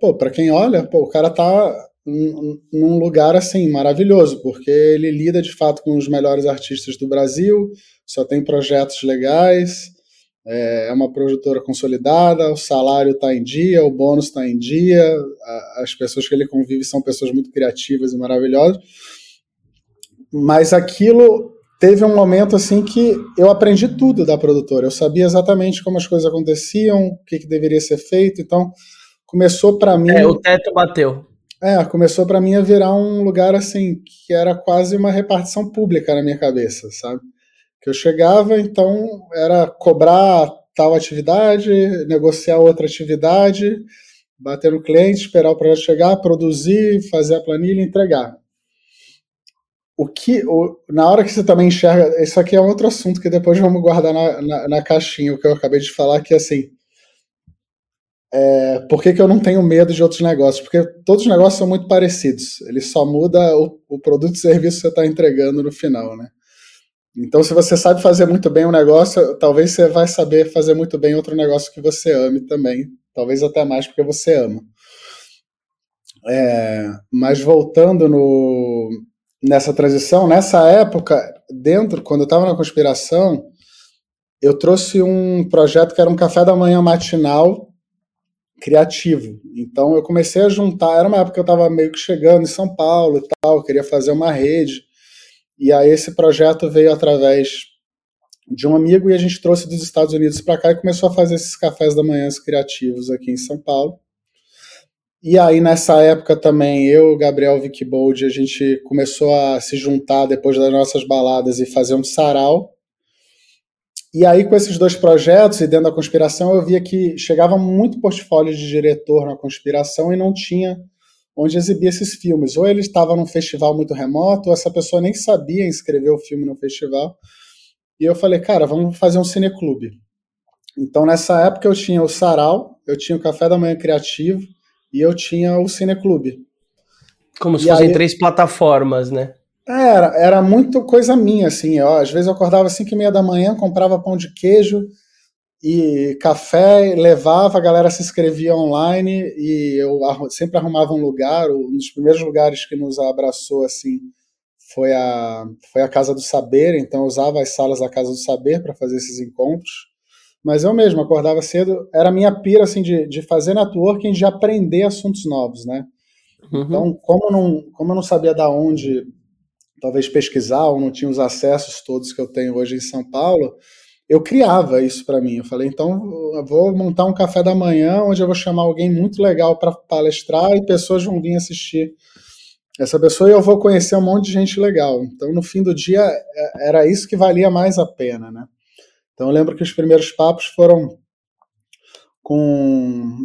pô, para quem olha, pô, o cara tá num lugar assim maravilhoso, porque ele lida de fato com os melhores artistas do Brasil, só tem projetos legais, é, é uma produtora consolidada, o salário está em dia, o bônus está em dia, as pessoas que ele convive são pessoas muito criativas e maravilhosas. Mas aquilo teve um momento assim que eu aprendi tudo da produtora. Eu sabia exatamente como as coisas aconteciam, o que, que deveria ser feito. Então começou para mim. É, o teto bateu. É, começou para mim a virar um lugar assim que era quase uma repartição pública na minha cabeça, sabe? Que eu chegava, então era cobrar tal atividade, negociar outra atividade, bater no cliente, esperar o projeto chegar, produzir, fazer a planilha e entregar. O que, o, na hora que você também enxerga, isso aqui é outro assunto que depois vamos guardar na, na, na caixinha, o que eu acabei de falar, que é assim, é, por que, que eu não tenho medo de outros negócios? Porque todos os negócios são muito parecidos, ele só muda o, o produto e serviço que você está entregando no final, né? Então, se você sabe fazer muito bem um negócio, talvez você vai saber fazer muito bem outro negócio que você ame também. Talvez até mais porque você ama. É, mas voltando no, nessa transição, nessa época, dentro, quando eu estava na conspiração, eu trouxe um projeto que era um café da manhã matinal criativo. Então eu comecei a juntar, era uma época que eu estava meio que chegando em São Paulo e tal, queria fazer uma rede. E aí esse projeto veio através de um amigo e a gente trouxe dos Estados Unidos para cá e começou a fazer esses cafés da manhã criativos aqui em São Paulo. E aí nessa época também eu, Gabriel Vickbold, a gente começou a se juntar depois das nossas baladas e fazer um sarau. E aí com esses dois projetos e dentro da conspiração eu via que chegava muito portfólio de diretor na conspiração e não tinha onde exibir esses filmes. Ou ele estava num festival muito remoto, ou essa pessoa nem sabia inscrever o filme no festival. E eu falei, cara, vamos fazer um cineclube. Então, nessa época, eu tinha o Sarau, eu tinha o Café da Manhã Criativo e eu tinha o Cineclube. Como se e fossem aí, três plataformas, né? Era, era muito coisa minha, assim. Ó, às vezes eu acordava às 5 e meia da manhã, comprava pão de queijo e café, levava, a galera se inscrevia online e eu sempre arrumava um lugar. Um dos primeiros lugares que nos abraçou, assim, foi a, foi a Casa do Saber, então eu usava as salas da Casa do Saber para fazer esses encontros. Mas eu mesmo acordava cedo, era a minha pira assim, de, de fazer networking, de aprender assuntos novos, né? Uhum. Então, como, não, como eu não sabia da onde talvez pesquisar, ou não tinha os acessos todos que eu tenho hoje em São Paulo, eu criava isso para mim. Eu falei, então eu vou montar um café da manhã onde eu vou chamar alguém muito legal para palestrar e pessoas vão vir assistir essa pessoa e eu vou conhecer um monte de gente legal. Então, no fim do dia, é, era isso que valia mais a pena, né? Então, eu lembro que os primeiros papos foram com,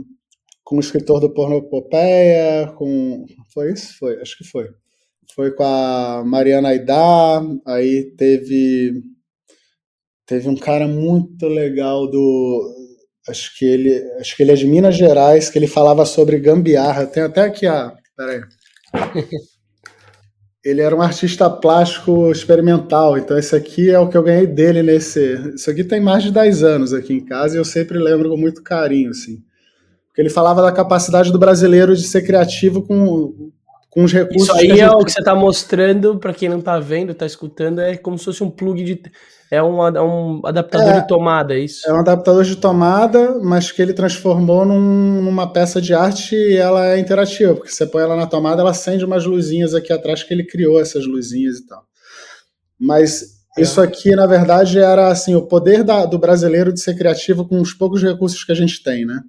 com o escritor do Pornopopeia, com... Foi isso? Foi, acho que foi. Foi com a Mariana Aidá, aí teve... Teve um cara muito legal do... Acho que ele, acho que ele é de Minas Gerais, que ele falava sobre gambiarra. Tem até aqui a... Peraí ele era um artista plástico experimental, então esse aqui é o que eu ganhei dele nesse. Isso aqui tem mais de 10 anos aqui em casa e eu sempre lembro com muito carinho, assim. Porque ele falava da capacidade do brasileiro de ser criativo com, com os recursos. Isso aí é gente... o que você está mostrando, para quem não está vendo, está escutando, é como se fosse um plug de. É um, é um adaptador é, de tomada, é isso? É um adaptador de tomada, mas que ele transformou num, numa peça de arte e ela é interativa, porque você põe ela na tomada, ela acende umas luzinhas aqui atrás que ele criou essas luzinhas e tal. Mas é. isso aqui, na verdade, era assim o poder da, do brasileiro de ser criativo com os poucos recursos que a gente tem, né?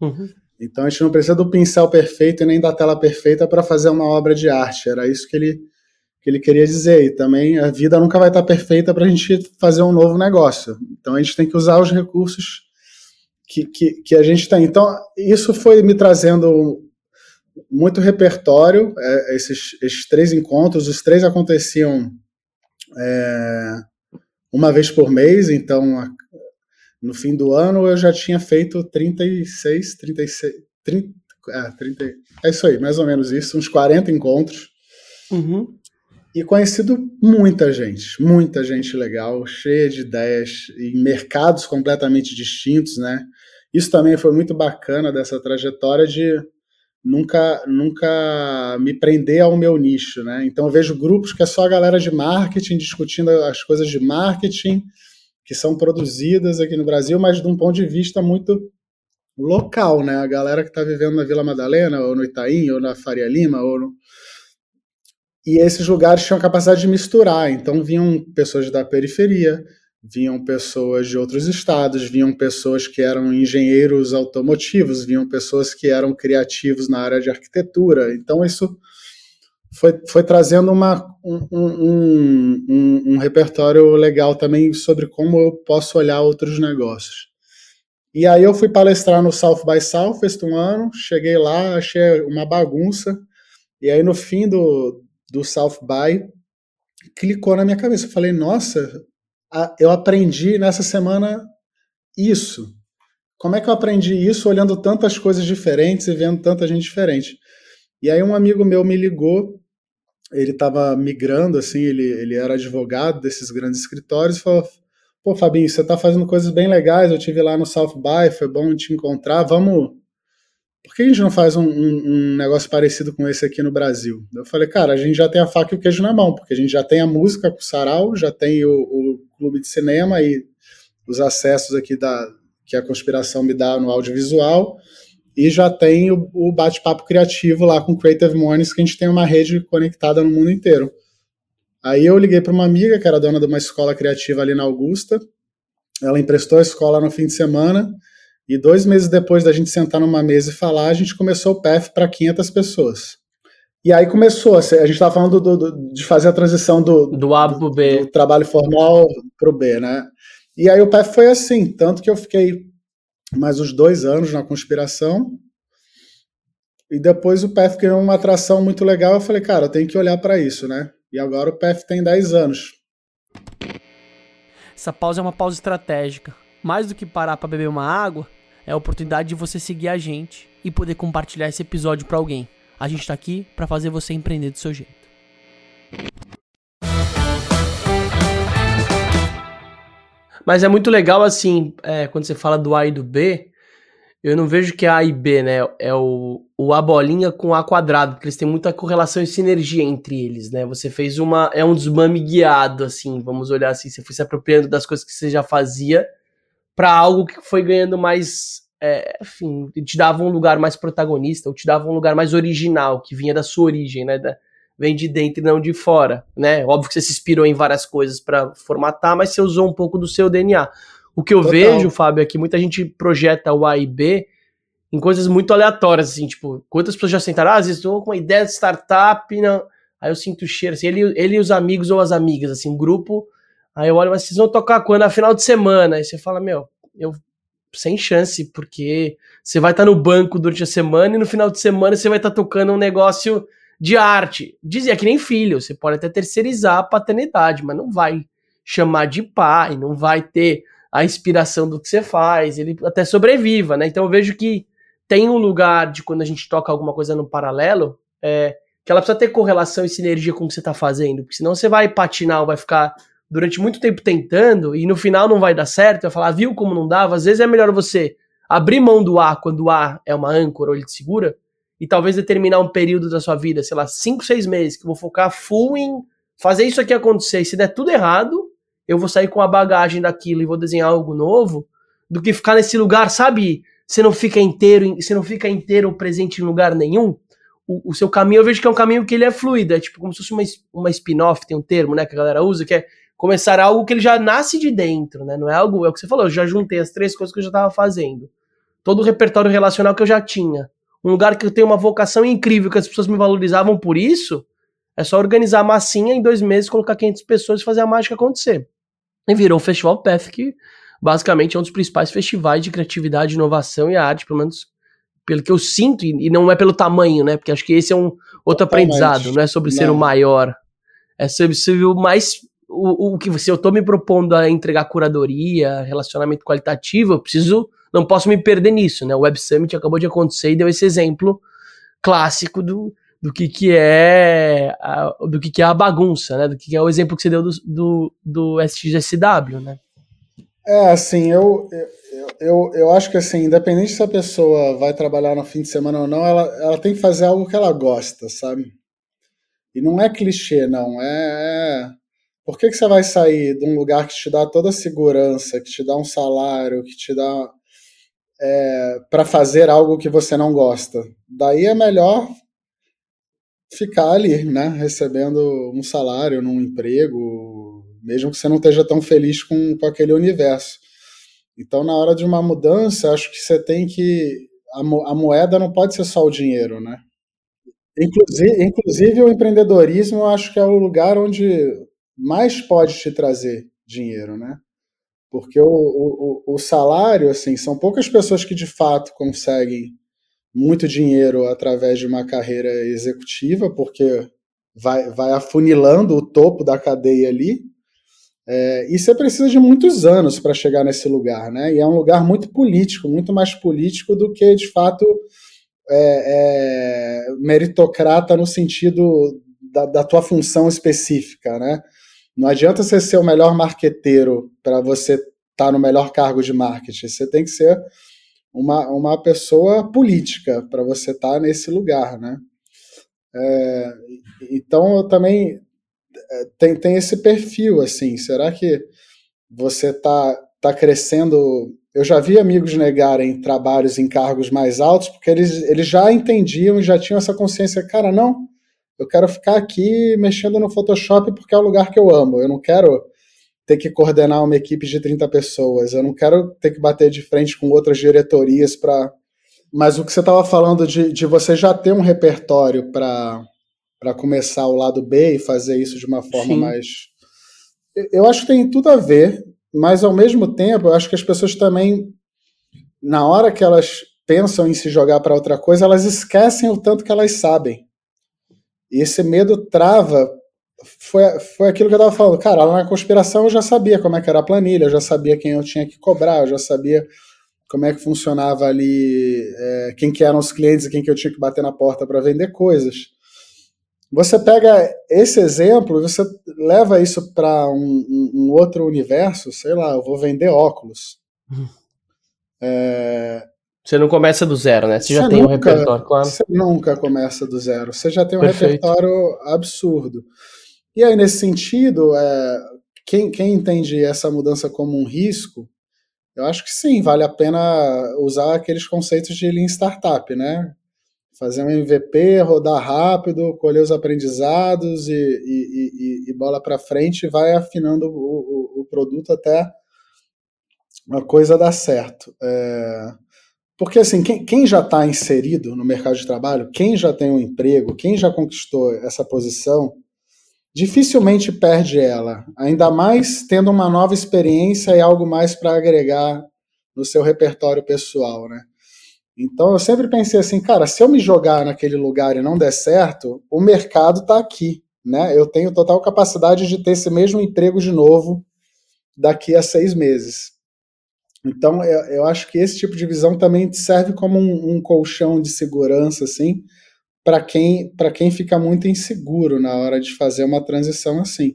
Uhum. Então a gente não precisa do pincel perfeito e nem da tela perfeita para fazer uma obra de arte. Era isso que ele que ele queria dizer. E também a vida nunca vai estar perfeita para a gente fazer um novo negócio. Então a gente tem que usar os recursos que, que, que a gente tem. Então isso foi me trazendo muito repertório, é, esses, esses, três encontros. Os três aconteciam é, uma vez por mês, então a, no fim do ano eu já tinha feito 36, 36, 30, é, 30, é isso aí, mais ou menos isso, uns 40 encontros. Uhum e conhecido muita gente, muita gente legal, cheia de ideias em mercados completamente distintos, né? Isso também foi muito bacana dessa trajetória de nunca nunca me prender ao meu nicho, né? Então eu vejo grupos que é só a galera de marketing discutindo as coisas de marketing que são produzidas aqui no Brasil, mas de um ponto de vista muito local, né? A galera que está vivendo na Vila Madalena, ou no Itaim, ou na Faria Lima, ou no, e esses lugares tinham a capacidade de misturar, então vinham pessoas da periferia, vinham pessoas de outros estados, vinham pessoas que eram engenheiros automotivos, vinham pessoas que eram criativos na área de arquitetura. Então isso foi, foi trazendo uma, um, um, um, um repertório legal também sobre como eu posso olhar outros negócios. E aí eu fui palestrar no South by Southwest um ano, cheguei lá, achei uma bagunça, e aí no fim do, do South by clicou na minha cabeça. Eu falei, nossa, eu aprendi nessa semana isso. Como é que eu aprendi isso olhando tantas coisas diferentes e vendo tanta gente diferente? E aí um amigo meu me ligou, ele estava migrando, assim, ele, ele era advogado desses grandes escritórios, e falou, pô, Fabinho, você está fazendo coisas bem legais, eu tive lá no South by, foi bom te encontrar, vamos por que a gente não faz um, um, um, negócio parecido com esse aqui no Brasil? Eu falei, cara, a gente já tem a faca e o queijo na mão, porque a gente já tem a música com o Sarau, já tem o, o clube de cinema e os acessos aqui da, que a conspiração me dá no audiovisual, e já tem o, o bate-papo criativo lá com Creative Mornings, que a gente tem uma rede conectada no mundo inteiro. Aí eu liguei para uma amiga que era dona de uma escola criativa ali na Augusta. Ela emprestou a escola no fim de semana e dois meses depois da gente sentar numa mesa e falar, a gente começou o PEF para 500 pessoas. E aí começou, a gente estava falando do, do, de fazer a transição do, do A para o B. Do trabalho formal para o B, né? E aí o PEF foi assim, tanto que eu fiquei mais uns dois anos na conspiração. E depois o PEF criou uma atração muito legal. Eu falei, cara, eu tenho que olhar para isso, né? E agora o PEF tem 10 anos. Essa pausa é uma pausa estratégica. Mais do que parar para beber uma água, é a oportunidade de você seguir a gente e poder compartilhar esse episódio para alguém. A gente está aqui para fazer você empreender do seu jeito. Mas é muito legal, assim, é, quando você fala do A e do B, eu não vejo que é A e B, né? É o, o A bolinha com A quadrado, porque eles têm muita correlação e sinergia entre eles, né? Você fez uma. É um desmame guiado, assim, vamos olhar assim. Você foi se apropriando das coisas que você já fazia para algo que foi ganhando mais. É, enfim, te dava um lugar mais protagonista, ou te dava um lugar mais original, que vinha da sua origem, né? Da, vem de dentro e não de fora, né? Óbvio que você se inspirou em várias coisas para formatar, mas você usou um pouco do seu DNA. O que eu Total. vejo, Fábio, é que muita gente projeta o A e B em coisas muito aleatórias, assim, tipo, quantas pessoas já sentaram, ah, às vezes estou com uma ideia de startup, não... aí eu sinto o cheiro, assim, ele, ele e os amigos ou as amigas, assim, um grupo, aí eu olho, mas vocês vão tocar quando? Na final de semana, aí você fala, meu, eu sem chance, porque você vai estar no banco durante a semana e no final de semana você vai estar tocando um negócio de arte. Dizia que nem filho, você pode até terceirizar a paternidade, mas não vai chamar de pai, não vai ter a inspiração do que você faz, ele até sobreviva, né? Então eu vejo que tem um lugar de quando a gente toca alguma coisa no paralelo, é, que ela precisa ter correlação e sinergia com o que você está fazendo, porque senão você vai patinar ou vai ficar durante muito tempo tentando e no final não vai dar certo, vai falar, ah, viu como não dava? Às vezes é melhor você abrir mão do A quando o A é uma âncora ou ele te segura, e talvez determinar um período da sua vida, sei lá, 5, 6 meses, que eu vou focar full em fazer isso aqui acontecer. E se der tudo errado, eu vou sair com a bagagem daquilo e vou desenhar algo novo, do que ficar nesse lugar, sabe? Você não fica inteiro, você não fica inteiro presente em lugar nenhum. O, o, seu caminho, eu vejo que é um caminho que ele é fluido, é tipo como se fosse uma, uma spin-off, tem um termo, né, que a galera usa, que é começar algo que ele já nasce de dentro, né? Não é algo, é o que você falou, eu já juntei as três coisas que eu já estava fazendo. Todo o repertório relacional que eu já tinha um lugar que eu tenho uma vocação incrível, que as pessoas me valorizavam por isso, é só organizar a massinha em dois meses, colocar 500 pessoas e fazer a mágica acontecer. E virou o Festival Path, que basicamente é um dos principais festivais de criatividade, inovação e arte, pelo menos pelo que eu sinto, e não é pelo tamanho, né? Porque acho que esse é um outro Totalmente. aprendizado, não é sobre não. ser o maior, é sobre ser o mais. O, o que se eu tô me propondo a entregar curadoria, relacionamento qualitativo, eu preciso não posso me perder nisso, né? O Web Summit acabou de acontecer e deu esse exemplo clássico do, do que, que é a, do que, que é a bagunça, né? Do que, que é o exemplo que você deu do, do, do né? É, assim, eu, eu, eu, eu acho que assim, independente se a pessoa vai trabalhar no fim de semana ou não, ela, ela tem que fazer algo que ela gosta, sabe? E não é clichê, não. É. é por que, que você vai sair de um lugar que te dá toda a segurança, que te dá um salário, que te dá é, para fazer algo que você não gosta. Daí é melhor ficar ali, né, recebendo um salário num emprego, mesmo que você não esteja tão feliz com, com aquele universo. Então, na hora de uma mudança, acho que você tem que. A, a moeda não pode ser só o dinheiro, né? Inclusive, inclusive, o empreendedorismo, eu acho que é o lugar onde mais pode te trazer dinheiro, né? Porque o, o, o salário, assim, são poucas pessoas que de fato conseguem muito dinheiro através de uma carreira executiva, porque vai, vai afunilando o topo da cadeia ali. É, e você precisa de muitos anos para chegar nesse lugar, né? E é um lugar muito político, muito mais político do que de fato é, é, meritocrata no sentido da, da tua função específica, né? Não adianta você ser o melhor marqueteiro para você estar tá no melhor cargo de marketing. Você tem que ser uma, uma pessoa política para você estar tá nesse lugar, né? É, então eu também é, tem, tem esse perfil assim. Será que você está está crescendo. Eu já vi amigos negarem trabalhos em cargos mais altos porque eles, eles já entendiam e já tinham essa consciência. Cara, não, eu quero ficar aqui mexendo no Photoshop porque é o lugar que eu amo. Eu não quero ter que coordenar uma equipe de 30 pessoas. Eu não quero ter que bater de frente com outras diretorias para. Mas o que você estava falando de, de você já ter um repertório para começar o lado B e fazer isso de uma forma Sim. mais. Eu acho que tem tudo a ver, mas ao mesmo tempo, eu acho que as pessoas também, na hora que elas pensam em se jogar para outra coisa, elas esquecem o tanto que elas sabem. E esse medo trava foi, foi aquilo que eu estava falando. Cara, lá na conspiração eu já sabia como é que era a planilha, eu já sabia quem eu tinha que cobrar, eu já sabia como é que funcionava ali, é, quem que eram os clientes e quem que eu tinha que bater na porta para vender coisas. Você pega esse exemplo e você leva isso para um, um, um, outro universo, sei lá, eu vou vender óculos. Uhum. É, você não começa do zero, né? Você, você já tem nunca, um repertório, claro. Você nunca começa do zero. Você já tem um Perfeito. repertório absurdo. E aí, nesse sentido, é, quem, quem entende essa mudança como um risco, eu acho que sim, vale a pena usar aqueles conceitos de Lean Startup, né? Fazer um MVP, rodar rápido, colher os aprendizados e, e, e, e bola para frente, vai afinando o, o, o, produto até a coisa dar certo. É, porque assim, quem, quem já está inserido no mercado de trabalho, quem já tem um emprego, quem já conquistou essa posição, dificilmente perde ela, ainda mais tendo uma nova experiência e algo mais para agregar no seu repertório pessoal, né? Então eu sempre pensei assim, cara, se eu me jogar naquele lugar e não der certo, o mercado está aqui, né? Eu tenho total capacidade de ter esse mesmo emprego de novo daqui a seis meses. Então eu, eu acho que esse tipo de visão também serve como um, um colchão de segurança, assim, para quem, quem fica muito inseguro na hora de fazer uma transição assim.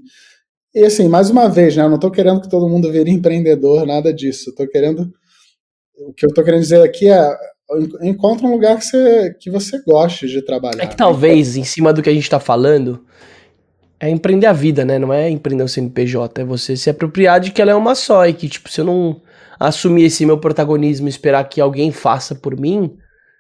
E assim, mais uma vez, né, eu não estou querendo que todo mundo vire empreendedor, nada disso. Tô querendo. O que eu estou querendo dizer aqui é encontra um lugar que você, que você goste de trabalhar. É que talvez, em cima do que a gente está falando, é empreender a vida, né? Não é empreender o CNPJ, é você se apropriar de que ela é uma só e que, tipo, eu não assumir esse meu protagonismo e esperar que alguém faça por mim,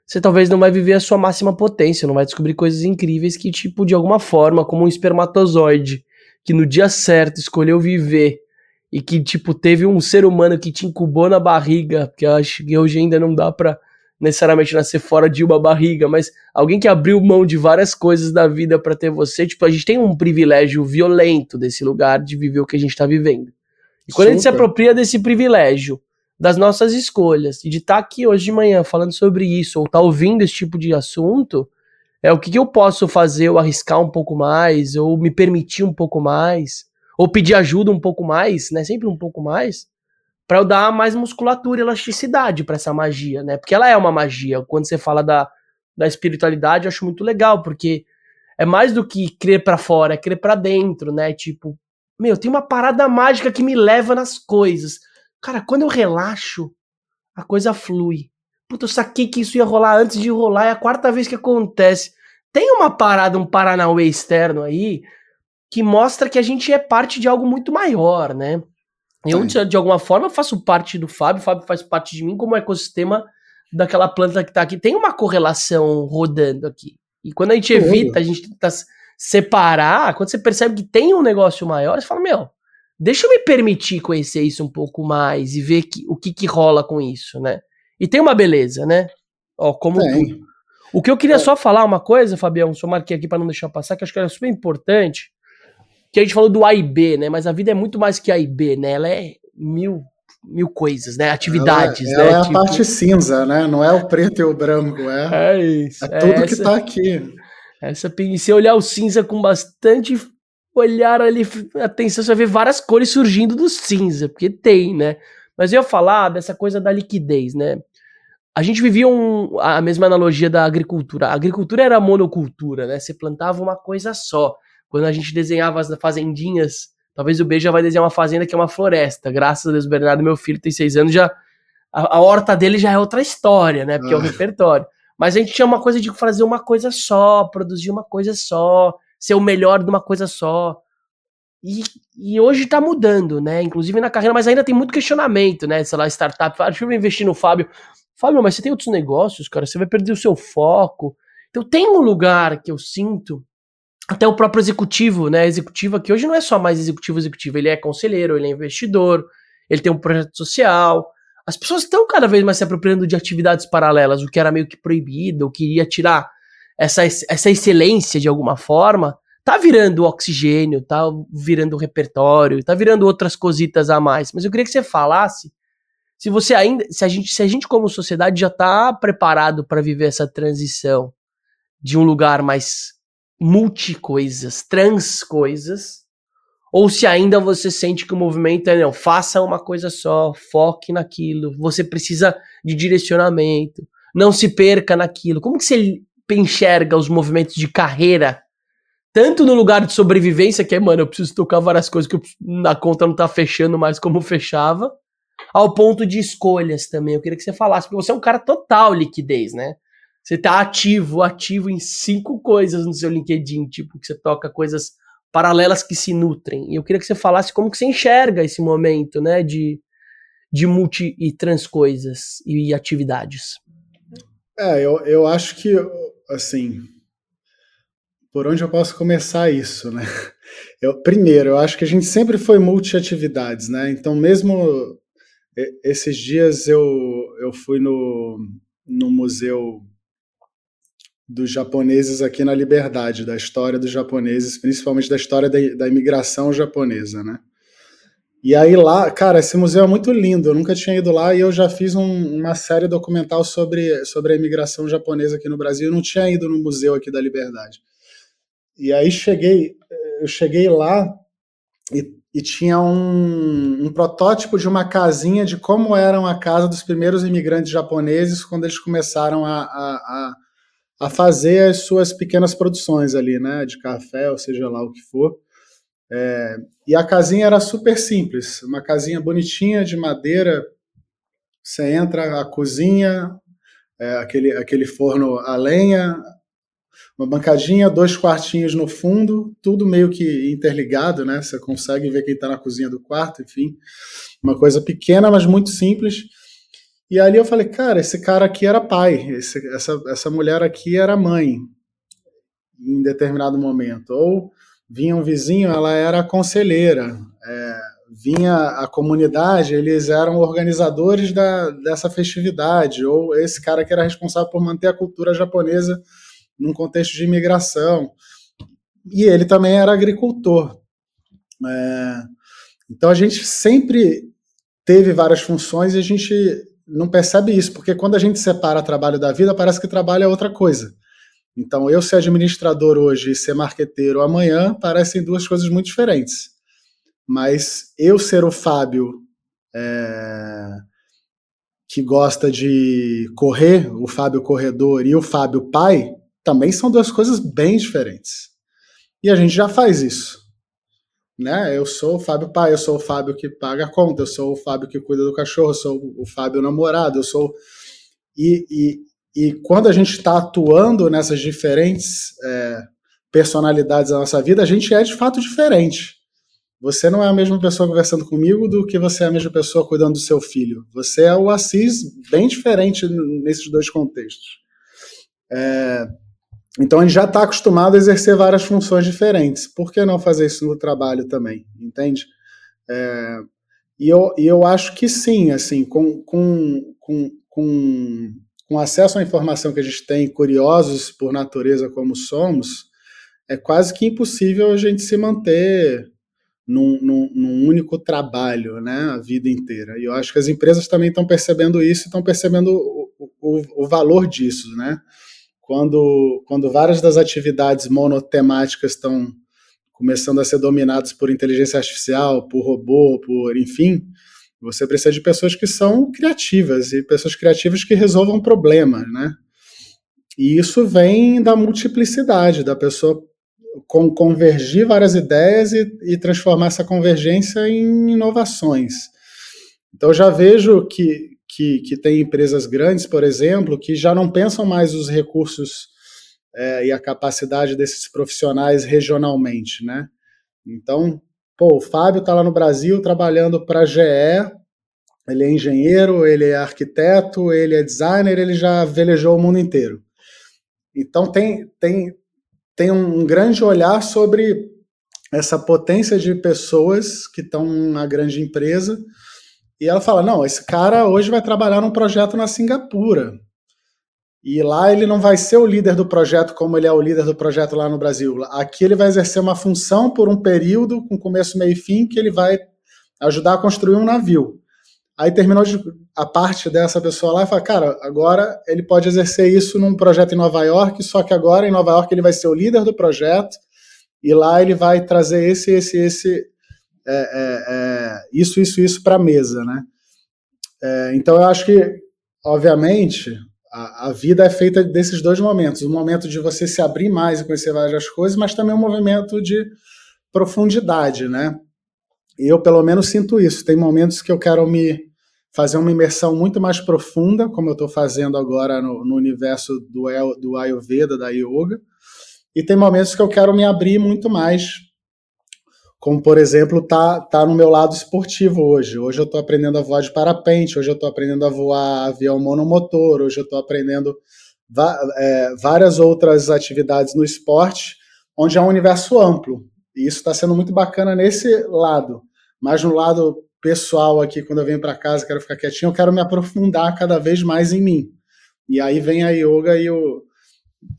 você talvez não vai viver a sua máxima potência, não vai descobrir coisas incríveis que, tipo, de alguma forma, como um espermatozoide, que no dia certo escolheu viver e que, tipo, teve um ser humano que te incubou na barriga, porque eu acho que hoje ainda não dá pra necessariamente nascer fora de uma barriga, mas alguém que abriu mão de várias coisas da vida para ter você, tipo, a gente tem um privilégio violento desse lugar de viver o que a gente tá vivendo. E quando Super. a gente se apropria desse privilégio das nossas escolhas. E de estar tá aqui hoje de manhã falando sobre isso, ou estar tá ouvindo esse tipo de assunto, é o que, que eu posso fazer, ou arriscar um pouco mais, ou me permitir um pouco mais, ou pedir ajuda um pouco mais, né? Sempre um pouco mais, para eu dar mais musculatura e elasticidade para essa magia, né? Porque ela é uma magia. Quando você fala da, da espiritualidade, eu acho muito legal, porque é mais do que crer para fora, é crer para dentro, né? Tipo, meu, tem uma parada mágica que me leva nas coisas. Cara, quando eu relaxo, a coisa flui. Puta, eu saquei que isso ia rolar antes de rolar, é a quarta vez que acontece. Tem uma parada, um Paranauê externo aí, que mostra que a gente é parte de algo muito maior, né? Eu, de, de, alguma forma, faço parte do Fábio, o Fábio faz parte de mim como ecossistema daquela planta que tá aqui. Tem uma correlação rodando aqui. E quando a gente evita, a gente tenta separar, quando você percebe que tem um negócio maior, você fala, meu, deixa eu me permitir conhecer isso um pouco mais e ver que, o que, que rola com isso, né? E tem uma beleza, né? Ó, como tem. tudo. O que eu queria é. só falar uma coisa, Fabião, só marquei aqui para não deixar passar, que acho que era super importante, que a gente falou do A e B, né? Mas a vida é muito mais que A e B, né? Ela é mil, mil coisas, né? Atividades, ela, né? Ela é a tipo... parte cinza, né? Não é o preto e o branco, é, é, isso, é tudo é essa, que tá aqui. Essa, e se olhar o cinza com bastante olhar ali, atenção, você vai ver várias cores surgindo do cinza, porque tem, né? Mas eu ia falar dessa coisa da liquidez, né? A gente vivia um, a mesma analogia da agricultura. A agricultura era monocultura, né? Você plantava uma coisa só. Quando a gente desenhava as fazendinhas, talvez o B já vai desenhar uma fazenda que é uma floresta. Graças a Deus, Bernardo, meu filho, tem seis anos, já a, a horta dele já é outra história, né? Porque é o ah. repertório. Mas a gente tinha uma coisa de fazer uma coisa só, produzir uma coisa só, ser o melhor de uma coisa só. E, e hoje está mudando, né? Inclusive na carreira, mas ainda tem muito questionamento, né? Sei lá, startup, deixa eu investir no Fábio. Fábio, mas você tem outros negócios, cara, você vai perder o seu foco. Então tem um lugar que eu sinto, até o próprio executivo, né? Executivo aqui hoje não é só mais executivo, executivo, ele é conselheiro, ele é investidor, ele tem um projeto social. As pessoas estão cada vez mais se apropriando de atividades paralelas, o que era meio que proibido, ou queria tirar essa, essa excelência de alguma forma, tá virando oxigênio, tá virando repertório, tá virando outras cositas a mais. Mas eu queria que você falasse se você ainda, se a gente, se a gente como sociedade já tá preparado para viver essa transição de um lugar mais multi coisas, trans coisas, ou se ainda você sente que o movimento é não, faça uma coisa só, foque naquilo, você precisa de direcionamento, não se perca naquilo. Como que você enxerga os movimentos de carreira tanto no lugar de sobrevivência, que é, mano, eu preciso tocar várias coisas que na conta não tá fechando mais como fechava, ao ponto de escolhas também. Eu queria que você falasse, porque você é um cara total liquidez, né? Você tá ativo, ativo em cinco coisas no seu LinkedIn, tipo, que você toca coisas paralelas que se nutrem. E eu queria que você falasse como que você enxerga esse momento, né, de, de multi e trans coisas e atividades. É, eu, eu acho que, assim, por onde eu posso começar isso, né? Eu, primeiro, eu acho que a gente sempre foi multi-atividades, né? Então, mesmo esses dias eu, eu fui no, no museu dos japoneses aqui na Liberdade, da história dos japoneses, principalmente da história da, da imigração japonesa, né? E aí lá, cara, esse museu é muito lindo, eu nunca tinha ido lá e eu já fiz um, uma série documental sobre, sobre a imigração japonesa aqui no Brasil, eu não tinha ido no museu aqui da Liberdade. E aí cheguei, eu cheguei lá e, e tinha um, um, protótipo de uma casinha de como era a casa dos primeiros imigrantes japoneses quando eles começaram a, a, a, a fazer as suas pequenas produções ali, né, de café, ou seja lá o que for. É, e a casinha era super simples, uma casinha bonitinha de madeira. Você entra a cozinha, é, aquele, aquele forno a lenha, uma bancadinha, dois quartinhos no fundo, tudo meio que interligado, né? Você consegue ver quem está na cozinha do quarto, enfim. Uma coisa pequena, mas muito simples. E ali eu falei, cara, esse cara aqui era pai, esse, essa, essa mulher aqui era mãe, em determinado momento. Ou vinha um vizinho, ela era conselheira. É, vinha a comunidade, eles eram organizadores da, dessa festividade. Ou esse cara que era responsável por manter a cultura japonesa num contexto de imigração. E ele também era agricultor. É, então a gente sempre teve várias funções e a gente não percebe isso, porque quando a gente separa trabalho da vida, parece que trabalho é outra coisa. Então, eu ser administrador hoje e ser marqueteiro amanhã parecem duas coisas muito diferentes. Mas eu ser o Fábio é, que gosta de correr, o Fábio corredor, e o Fábio pai, também são duas coisas bem diferentes. E a gente já faz isso. Né? Eu sou o Fábio pai, eu sou o Fábio que paga a conta, eu sou o Fábio que cuida do cachorro, eu sou o Fábio namorado, eu sou. E, e, e quando a gente está atuando nessas diferentes é, personalidades da nossa vida, a gente é de fato diferente. Você não é a mesma pessoa conversando comigo do que você é a mesma pessoa cuidando do seu filho. Você é o Assis bem diferente nesses dois contextos. É, então a gente já está acostumado a exercer várias funções diferentes. Por que não fazer isso no trabalho também? Entende? É, e, eu, e eu acho que sim, assim, com, com, com, com, com acesso à informação que a gente tem, curiosos por natureza como somos, é quase que impossível a gente se manter num, num, num, único trabalho, né, a vida inteira. E eu acho que as empresas também estão percebendo isso, estão percebendo o, o, o valor disso, né? quando, quando várias das atividades monotemáticas estão começando a ser dominadas por inteligência artificial, por robô, por enfim, você precisa de pessoas que são criativas e pessoas criativas que resolvam problemas, né? E isso vem da multiplicidade, da pessoa com, convergir várias ideias e, e transformar essa convergência em inovações. Então já vejo que, que, que tem empresas grandes, por exemplo, que já não pensam mais os recursos é, e a capacidade desses profissionais regionalmente, né? Então, pô, o Fábio está lá no Brasil trabalhando para a GE, ele é engenheiro, ele é arquiteto, ele é designer, ele já velejou o mundo inteiro. Então tem, tem, tem um grande olhar sobre essa potência de pessoas que estão na grande empresa. E ela fala: não, esse cara hoje vai trabalhar num projeto na Singapura. E lá ele não vai ser o líder do projeto como ele é o líder do projeto lá no Brasil. Aqui ele vai exercer uma função por um período, com começo, meio e fim, que ele vai ajudar a construir um navio. Aí terminou a parte dessa pessoa lá e fala, cara, agora ele pode exercer isso num projeto em Nova York, só que agora em Nova York ele vai ser o líder do projeto e lá ele vai trazer esse, esse, esse, é, é, é, isso, isso, isso para a mesa, né? É, então eu acho que, obviamente, a, a, vida é feita desses dois momentos, o momento de você se abrir mais e conhecer várias coisas, mas também um movimento de profundidade, né? Eu, pelo menos, sinto isso. Tem momentos que eu quero me fazer uma imersão muito mais profunda, como eu estou fazendo agora no, no universo do, do Ayurveda, da Yoga, e tem momentos que eu quero me abrir muito mais, como, por exemplo, tá, tá no meu lado esportivo hoje. Hoje eu estou aprendendo a voar de parapente, hoje eu estou aprendendo a voar avião monomotor, hoje eu estou aprendendo é, várias outras atividades no esporte, onde é um universo amplo. E isso está sendo muito bacana nesse lado. Mas no lado pessoal aqui, quando eu venho para casa, quero ficar quietinho, eu quero me aprofundar cada vez mais em mim. E aí vem a yoga e o.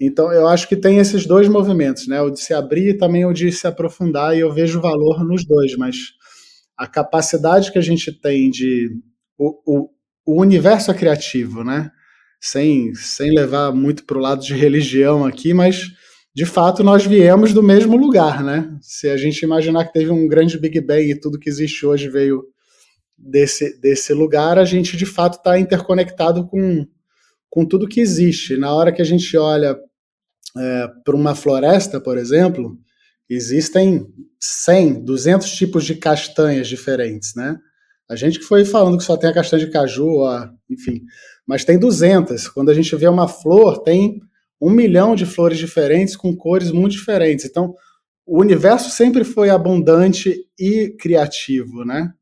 Então, eu acho que tem esses dois movimentos, né? O de se abrir e também o de se aprofundar, e eu vejo valor nos dois, mas a capacidade que a gente tem de. O, o, o universo é criativo, né? Sem, sem levar muito para o lado de religião aqui, mas de fato nós viemos do mesmo lugar, né? Se a gente imaginar que teve um grande Big Bang e tudo que existe hoje veio desse, desse lugar, a gente de fato está interconectado com, com tudo que existe. Na hora que a gente olha é, para uma floresta, por exemplo, existem 100, 200 tipos de castanhas diferentes, né? A gente que foi falando que só tem a castanha de caju, ó, enfim, mas tem 200. Quando a gente vê uma flor, tem um milhão de flores diferentes com cores muito diferentes. Então, o universo sempre foi abundante e criativo, né?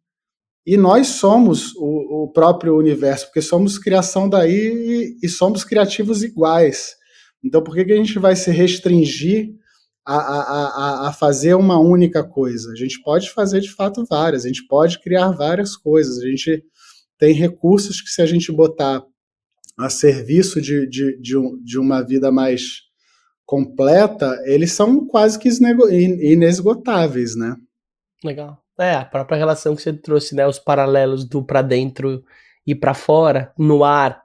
E nós somos o, o próprio universo, porque somos criação daí e, e, somos criativos iguais. Então, por que, que a gente vai se restringir a, a, a, fazer uma única coisa? A gente pode fazer de fato várias, a gente pode criar várias coisas, a gente tem recursos que, se a gente botar a serviço de, de, de, um, de uma vida mais completa, eles são quase que inesgotáveis, né? Legal. É, a própria relação que você trouxe, né? Os paralelos do para dentro e para fora, no ar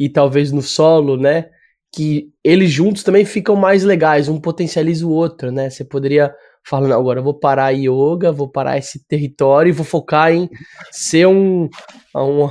e talvez no solo, né? Que eles juntos também ficam mais legais, um potencializa o outro, né? Você poderia falar, não, agora eu vou parar a yoga, vou parar esse território e vou focar em ser um, um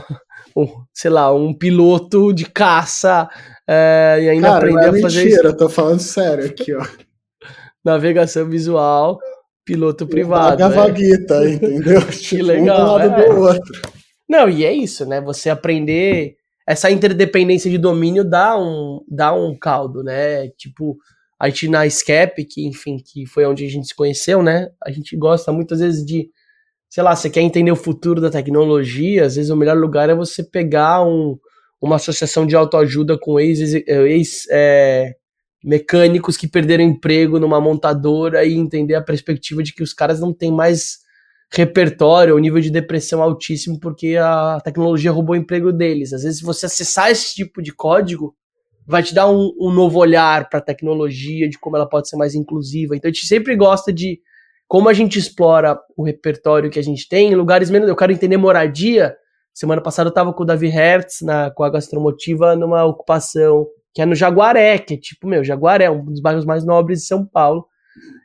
um, sei lá, um piloto de caça é, e ainda Cara, aprender é a fazer mentira, isso. eu tô falando sério aqui, ó. Navegação visual, piloto privado. Paga né? vaguita, entendeu? que tipo, legal. Um lado é. do outro. Não, e é isso, né? Você aprender essa interdependência de domínio dá um, dá um caldo, né? Tipo, a gente na SCAP, que enfim, que foi onde a gente se conheceu, né? A gente gosta muitas vezes de sei lá, você quer entender o futuro da tecnologia, às vezes o melhor lugar é você pegar um, uma associação de autoajuda com ex-mecânicos ex, é, que perderam emprego numa montadora e entender a perspectiva de que os caras não têm mais repertório, o nível de depressão altíssimo porque a tecnologia roubou o emprego deles. Às vezes, se você acessar esse tipo de código, vai te dar um, um novo olhar para a tecnologia, de como ela pode ser mais inclusiva. Então, a gente sempre gosta de como a gente explora o repertório que a gente tem em lugares menos. Eu quero entender moradia. Semana passada eu estava com o Davi Hertz, na, com a gastromotiva, numa ocupação que é no Jaguaré, que é tipo, meu, Jaguaré, um dos bairros mais nobres de São Paulo.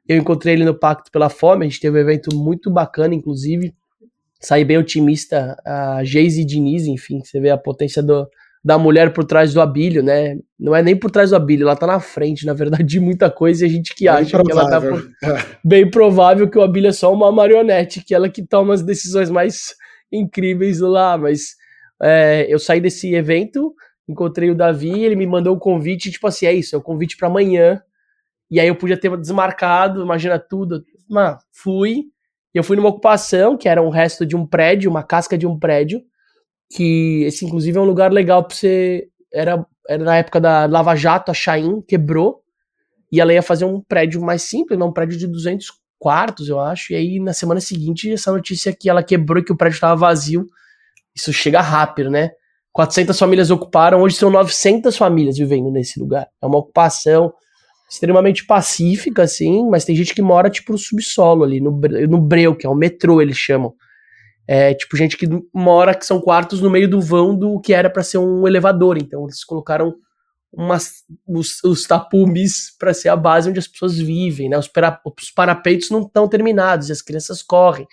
Eu encontrei ele no Pacto pela Fome, a gente teve um evento muito bacana, inclusive. Saí bem otimista. A Geise Diniz, enfim, você vê a potência do, da mulher por trás do Abílio, né? Não é nem por trás do Abílio, ela tá na frente, na verdade, de muita coisa e a gente que bem acha provável. que ela tá por... bem provável que o Abílio é só uma marionete, que ela que toma as decisões mais incríveis lá, mas é, eu saí desse evento, encontrei o Davi, ele me mandou um convite, tipo assim, é isso, é o um convite para amanhã, e aí eu podia ter desmarcado, imagina tudo, mano, fui, eu fui numa ocupação, que era um resto de um prédio, uma casca de um prédio, que esse inclusive é um lugar legal para você. Era, era na época da Lava Jato, a Chain quebrou, e ela ia fazer um prédio mais simples, um prédio de 200 quartos, eu acho. E aí na semana seguinte, essa notícia que ela quebrou e que o prédio estava vazio. Isso chega rápido, né? 400 famílias ocuparam, hoje são 900 famílias vivendo nesse lugar. É uma ocupação extremamente pacífica, assim, mas tem gente que mora, tipo, no subsolo ali, no, no breu, que é o metrô, eles chamam. É, tipo, gente que mora, que são quartos no meio do vão do que era para ser um elevador. Então, eles colocaram umas, os, os tapumes para ser a base onde as pessoas vivem, né? Os, para, os parapeitos não estão terminados e as crianças correm.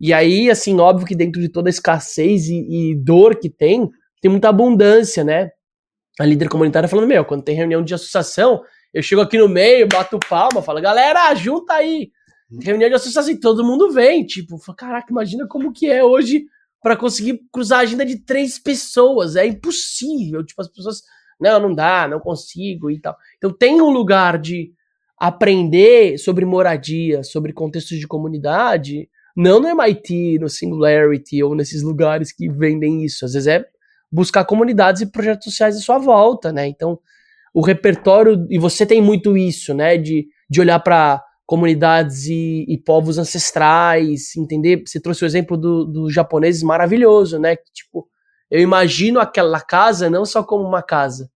E aí, assim, óbvio que dentro de toda a escassez e, e dor que tem, tem muita abundância, né? A líder comunitária falando, meu, quando tem reunião de associação, eu chego aqui no meio, bato palma, falo, galera, junta aí. Reunião de associação, todo mundo vem. Tipo, caraca, imagina como que é hoje para conseguir cruzar a agenda de três pessoas. É impossível. Tipo, as pessoas, não, não dá, não consigo e tal. Então tem um lugar de aprender sobre moradia, sobre contextos de comunidade, não no MIT, no Singularity ou nesses lugares que vendem isso. Às vezes é buscar comunidades e projetos sociais à sua volta, né? Então, o repertório, e você tem muito isso, né? De, de olhar para comunidades e, e, povos ancestrais, entender? Você trouxe o exemplo dos do japoneses maravilhoso, né? Que, tipo, eu imagino aquela casa não só como uma casa,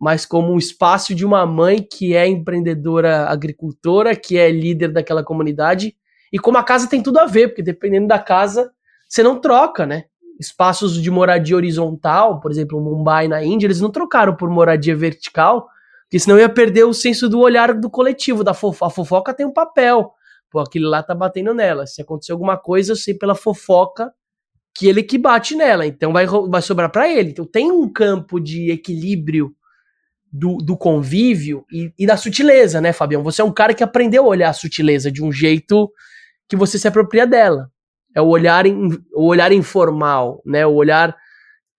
mas como um espaço de uma mãe que é empreendedora agricultora, que é líder daquela comunidade, e como a casa tem tudo a ver, porque dependendo da casa, você não troca, né? Espaços de moradia horizontal, por exemplo, Mumbai na Índia, eles não trocaram por moradia vertical, porque senão ia perder o senso do olhar do coletivo, da fofoca. A fofoca tem um papel. Pô, aquele lá tá batendo nela. Se acontecer alguma coisa, eu sei pela fofoca que ele que bate nela. Então vai, vai sobrar para ele. Então tem um campo de equilíbrio do, do convívio e, e, da sutileza, né, Fabião? Você é um cara que aprendeu a olhar a sutileza de um jeito que você se apropria dela. É o olhar, in, o olhar informal, né? O olhar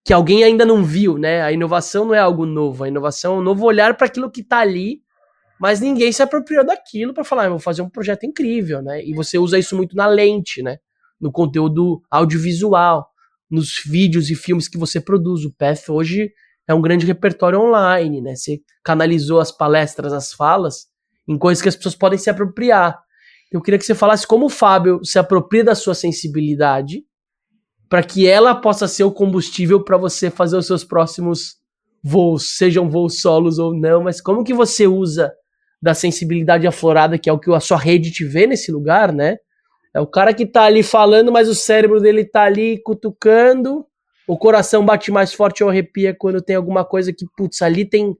que alguém ainda não viu, né? A inovação não é algo novo, a inovação é um novo olhar para aquilo que está ali, mas ninguém se apropriou daquilo para falar, ah, vou fazer um projeto incrível, né? E você usa isso muito na lente, né? No conteúdo audiovisual, nos vídeos e filmes que você produz. O Path hoje é um grande repertório online, né? Você canalizou as palestras, as falas em coisas que as pessoas podem se apropriar. Eu queria que você falasse como o Fábio se apropria da sua sensibilidade para que ela possa ser o combustível para você fazer os seus próximos voos, sejam voos solos ou não, mas como que você usa da sensibilidade aflorada, que é o que a sua rede te vê nesse lugar, né? É o cara que tá ali falando, mas o cérebro dele tá ali cutucando, o coração bate mais forte ou arrepia quando tem alguma coisa que, putz, ali tem,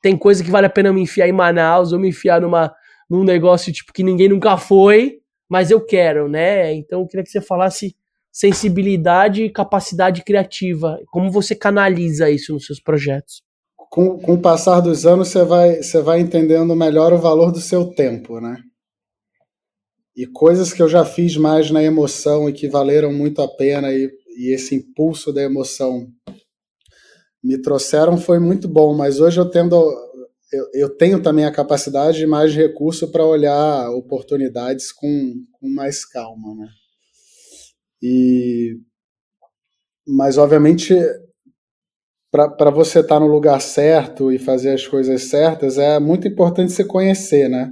tem coisa que vale a pena eu me enfiar em Manaus ou me enfiar numa num negócio tipo que ninguém nunca foi, mas eu quero, né? Então eu queria que você falasse sensibilidade e capacidade criativa. Como você canaliza isso nos seus projetos? Com, com o passar dos anos, você vai, você vai entendendo melhor o valor do seu tempo, né? E coisas que eu já fiz mais na emoção e que valeram muito a pena, e, e esse impulso da emoção me trouxeram foi muito bom, mas hoje eu tendo eu, eu tenho também a capacidade e mais recurso para olhar oportunidades com, com mais calma, né? E, mas, obviamente, para você estar tá no lugar certo e fazer as coisas certas, é muito importante se conhecer, né?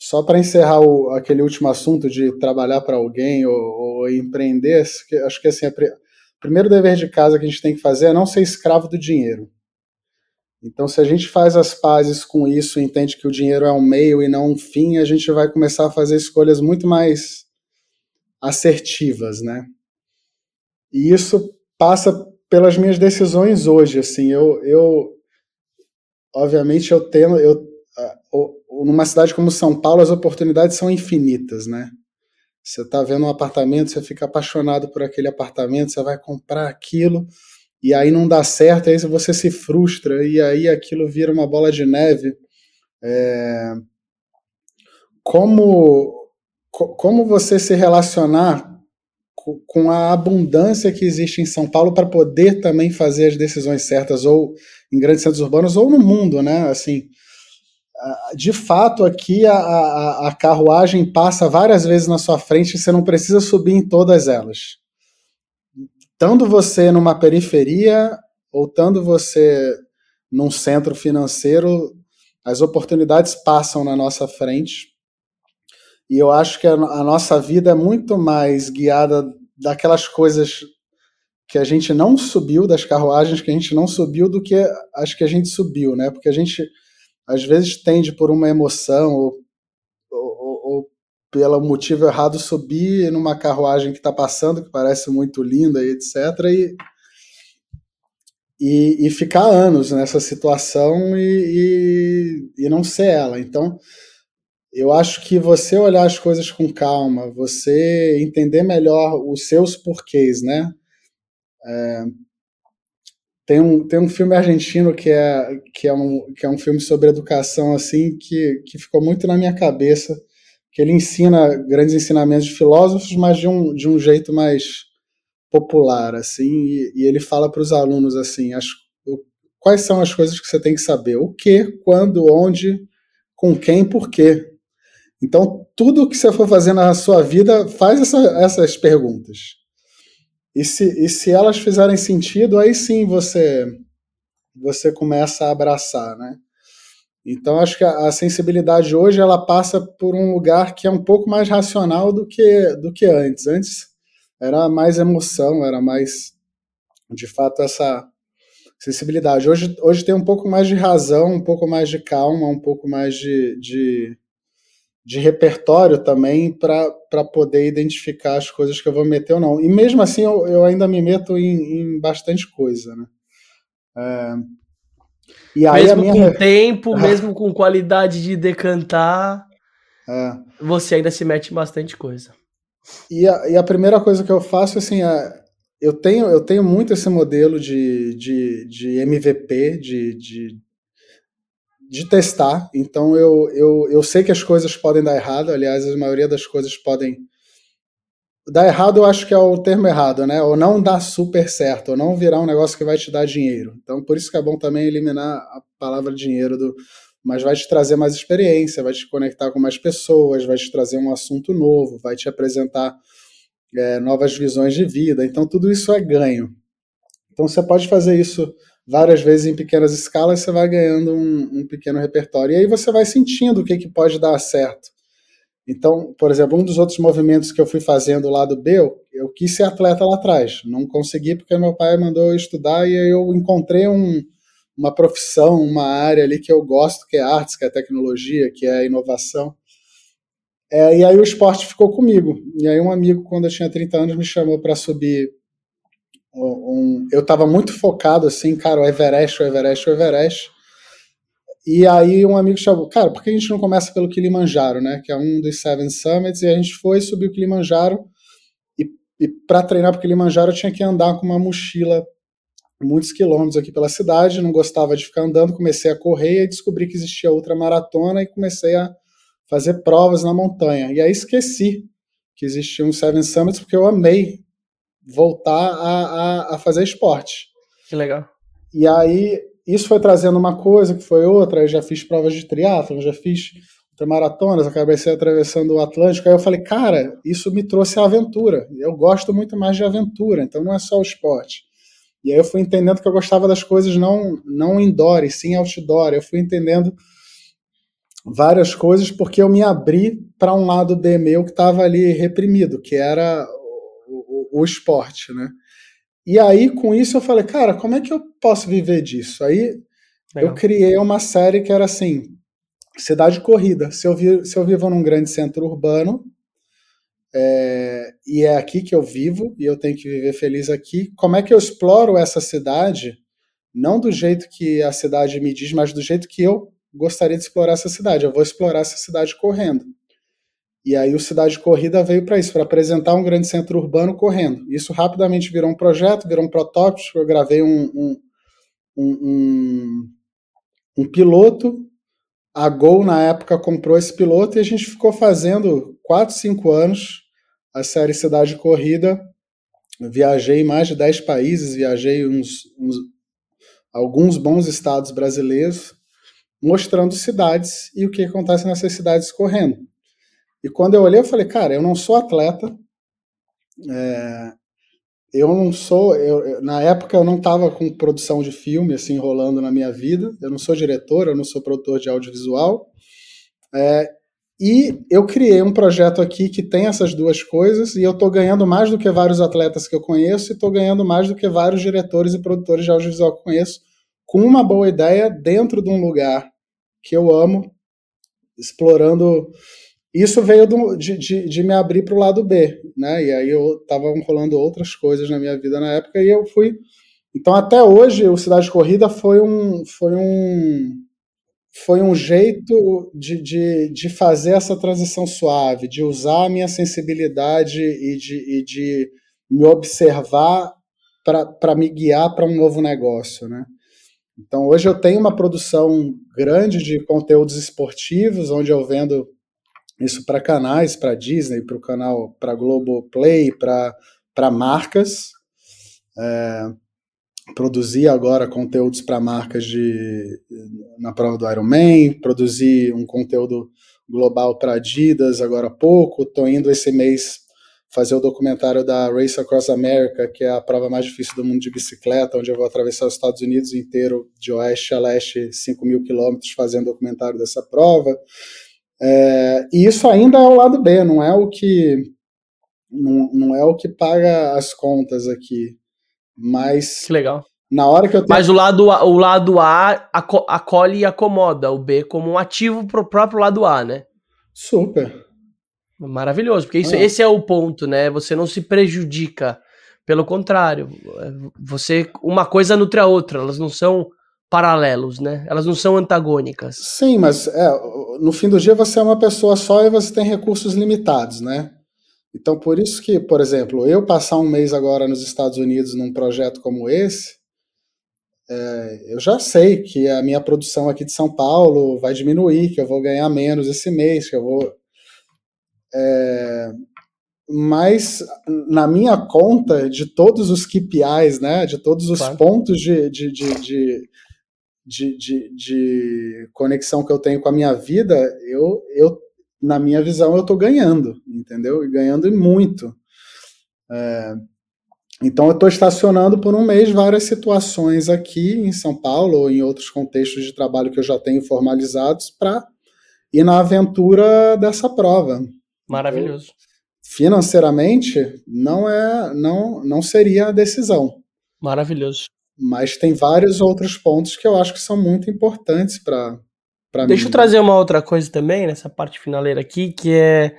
Só para encerrar o, aquele último assunto de trabalhar para alguém ou, ou empreender, acho que assim, o primeiro dever de casa que a gente tem que fazer é não ser escravo do dinheiro. Então, se a gente faz as pazes com isso, entende que o dinheiro é um meio e não um fim, a gente vai começar a fazer escolhas muito mais assertivas, né? E isso passa pelas minhas decisões hoje, assim, eu, eu obviamente eu tenho, eu, numa cidade como São Paulo as oportunidades são infinitas, né? Você está vendo um apartamento, você fica apaixonado por aquele apartamento, você vai comprar aquilo, e aí não dá certo, aí você se frustra, e aí aquilo vira uma bola de neve. É... Como, como você se relacionar com a abundância que existe em São Paulo para poder também fazer as decisões certas, ou em grandes centros urbanos, ou no mundo, né? Assim, de fato, aqui a, a, a, carruagem passa várias vezes na sua frente e você não precisa subir em todas elas. Tanto você numa periferia ou tanto você num centro financeiro, as oportunidades passam na nossa frente. E eu acho que a, a nossa vida é muito mais guiada daquelas coisas que a gente não subiu, das carruagens que a gente não subiu, do que as que a gente subiu, né? Porque a gente às vezes tende por uma emoção ou, pelo motivo errado subir numa carruagem que está passando, que parece muito linda e etc. E, e, e ficar anos nessa situação e, e, e não ser ela. Então, eu acho que você olhar as coisas com calma, você entender melhor os seus porquês, né? É, tem um, tem um filme argentino que é, que, é um, que é um filme sobre educação, assim, que, que ficou muito na minha cabeça, que ele ensina grandes ensinamentos de filósofos, mas de um, de um jeito mais popular, assim, e, e ele fala para os alunos, assim, as, o, quais são as coisas que você tem que saber, o que, quando, onde, com quem, por quê. Então, tudo que você for fazer na sua vida, faz essa, essas perguntas. E se, e se elas fizerem sentido, aí sim você você começa a abraçar, né? Então acho que a, a, sensibilidade hoje ela passa por um lugar que é um pouco mais racional do que do que antes. Antes era mais emoção, era mais de fato essa sensibilidade. Hoje, hoje tem um pouco mais de razão, um pouco mais de calma, um pouco mais de, de de repertório também para poder identificar as coisas que eu vou meter ou não. E mesmo assim eu, eu ainda me meto em, em bastante coisa, né? É, e aí mesmo minha... com tempo, mesmo com qualidade de decantar, é. você ainda se mete em bastante coisa. E a, e a primeira coisa que eu faço, assim, é, eu, tenho, eu tenho muito esse modelo de, de, de MVP, de, de de testar. Então eu, eu, eu sei que as coisas podem dar errado, aliás, a maioria das coisas podem. Dar errado, eu acho que é o termo errado, né? Ou não dar super certo, ou não virar um negócio que vai te dar dinheiro. Então, por isso que é bom também eliminar a palavra dinheiro do. Mas vai te trazer mais experiência, vai te conectar com mais pessoas, vai te trazer um assunto novo, vai te apresentar é, novas visões de vida. Então, tudo isso é ganho. Então, você pode fazer isso várias vezes em pequenas escalas, você vai ganhando um, um pequeno repertório. E aí você vai sentindo o que, que pode dar certo. Então, por exemplo, um dos outros movimentos que eu fui fazendo lá do B, eu, eu quis ser atleta lá atrás. Não consegui porque meu pai mandou eu estudar e eu encontrei um, uma profissão, uma área ali que eu gosto, que é artes, que é tecnologia, que é inovação. É, e aí o esporte ficou comigo. E aí um amigo, quando eu tinha 30 anos, me chamou para subir um, eu estava muito focado assim, cara, o Everest, o Everest, o Everest. E aí um amigo chamou, cara, por que a gente não começa pelo Kilimanjaro, né? Que é um dos Seven Summits, e a gente foi subir o Kilimanjaro. E, e para treinar para o Kilimanjaro eu tinha que andar com uma mochila muitos quilômetros aqui pela cidade, não gostava de ficar andando, comecei a correr e descobri que existia outra maratona e comecei a fazer provas na montanha. E aí esqueci que existia um Seven Summits porque eu amei voltar a, a, a fazer esporte. Que legal. E aí, isso foi trazendo uma coisa, que foi outra. Eu já fiz provas de triatlon, já fiz maratonas, acabei atravessando o Atlântico. Aí eu falei, cara, isso me trouxe a aventura. Eu gosto muito mais de aventura, então não é só o esporte. E aí eu fui entendendo que eu gostava das coisas não, não indoor, e sim outdoor. Eu fui entendendo várias coisas porque eu me abri para um lado B meu que estava ali reprimido, que era o esporte, né? E aí, com isso, eu falei, cara, como é que eu posso viver disso? Aí Legal. eu criei uma série que era assim: cidade corrida. Se eu, vi, se eu vivo num grande centro urbano, é, e é aqui que eu vivo, e eu tenho que viver feliz aqui, como é que eu exploro essa cidade? Não do jeito que a cidade me diz, mas do jeito que eu gostaria de explorar essa cidade. Eu vou explorar essa cidade correndo. E aí o Cidade Corrida veio para isso, para apresentar um grande centro urbano correndo. Isso rapidamente virou um projeto, virou um protótipo. Eu gravei um, um, um, um, piloto. A Gol, na época, comprou esse piloto e a gente ficou fazendo 4, 5 anos a série Cidade Corrida. Viajei mais de 10 países, viajei uns, uns alguns bons estados brasileiros mostrando cidades e o que acontece nessas cidades correndo. E quando eu olhei, eu falei, cara, eu não sou atleta, é, eu não sou, eu, na época eu não estava com produção de filme assim rolando na minha vida, eu não sou diretor, eu não sou produtor de audiovisual, é, e eu criei um projeto aqui que tem essas duas coisas, e eu estou ganhando mais do que vários atletas que eu conheço, e estou ganhando mais do que vários diretores e produtores de audiovisual que eu conheço, com uma boa ideia dentro de um lugar que eu amo, explorando. Isso veio do, de, de, de, me abrir para o lado B, né? E aí eu estava rolando outras coisas na minha vida na época e eu fui. Então até hoje o Cidade Corrida foi um, foi um, foi um jeito de, de, de fazer essa transição suave, de usar a minha sensibilidade e de, e de me observar para me guiar para um novo negócio, né? Então hoje eu tenho uma produção grande de conteúdos esportivos, onde eu vendo isso para canais, para Disney, para o canal, para Globoplay, para marcas. É, produzir agora conteúdos para marcas de na prova do Ironman, produzir um conteúdo global para Adidas agora há pouco. Estou indo esse mês fazer o documentário da Race Across America, que é a prova mais difícil do mundo de bicicleta, onde eu vou atravessar os Estados Unidos inteiro, de oeste a leste, 5 mil quilômetros, fazendo documentário dessa prova. É, e isso ainda é o lado B, não é o que não, não é o que paga as contas aqui. Mas. Que legal. Na hora que eu tenho... Mas o lado, A, o lado A acolhe e acomoda o B como um ativo pro próprio lado A, né? Super. Maravilhoso, porque isso, ah. esse é o ponto, né? Você não se prejudica. Pelo contrário, você uma coisa nutre a outra, elas não são paralelos, né? Elas não são antagônicas. Sim, mas é, no fim do dia você é uma pessoa só e você tem recursos limitados, né? Então, por isso que, por exemplo, eu passar um mês agora nos Estados Unidos num projeto como esse, é, eu já sei que a minha produção aqui de São Paulo vai diminuir, que eu vou ganhar menos esse mês, que eu vou. É, mas na minha conta de todos os KPIs, né, de todos os claro. pontos de, de, de, de de, de, de, conexão que eu tenho com a minha vida, eu, eu na minha visão, eu estou ganhando, entendeu? E ganhando muito. É, então, eu estou estacionando por um mês várias situações aqui em São Paulo ou em outros contextos de trabalho que eu já tenho formalizados para ir na aventura dessa prova. Maravilhoso. Financeiramente, não é, não, não seria a decisão. Maravilhoso. Mas tem vários outros pontos que eu acho que são muito importantes para Deixa mim. eu trazer uma outra coisa também nessa parte finaleira aqui, que é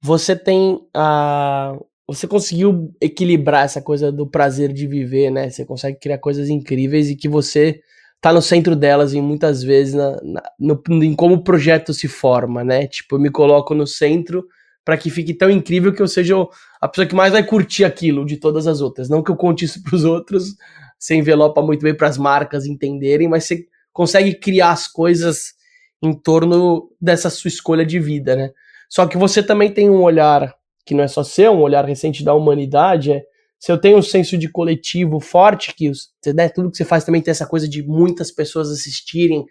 você tem a você conseguiu equilibrar essa coisa do prazer de viver, né? Você consegue criar coisas incríveis e que você tá no centro delas e muitas vezes na, na no, em como o projeto se forma, né? Tipo, eu me coloco no centro para que fique tão incrível que eu seja a pessoa que mais vai curtir aquilo de todas as outras. Não que eu conte isso para os outros, você envelopa muito bem para as marcas entenderem, mas você consegue criar as coisas em torno dessa sua escolha de vida, né? Só que você também tem um olhar que não é só seu, um olhar recente da humanidade, é se eu tenho um senso de coletivo forte, que né, tudo que você faz também tem essa coisa de muitas pessoas assistirem,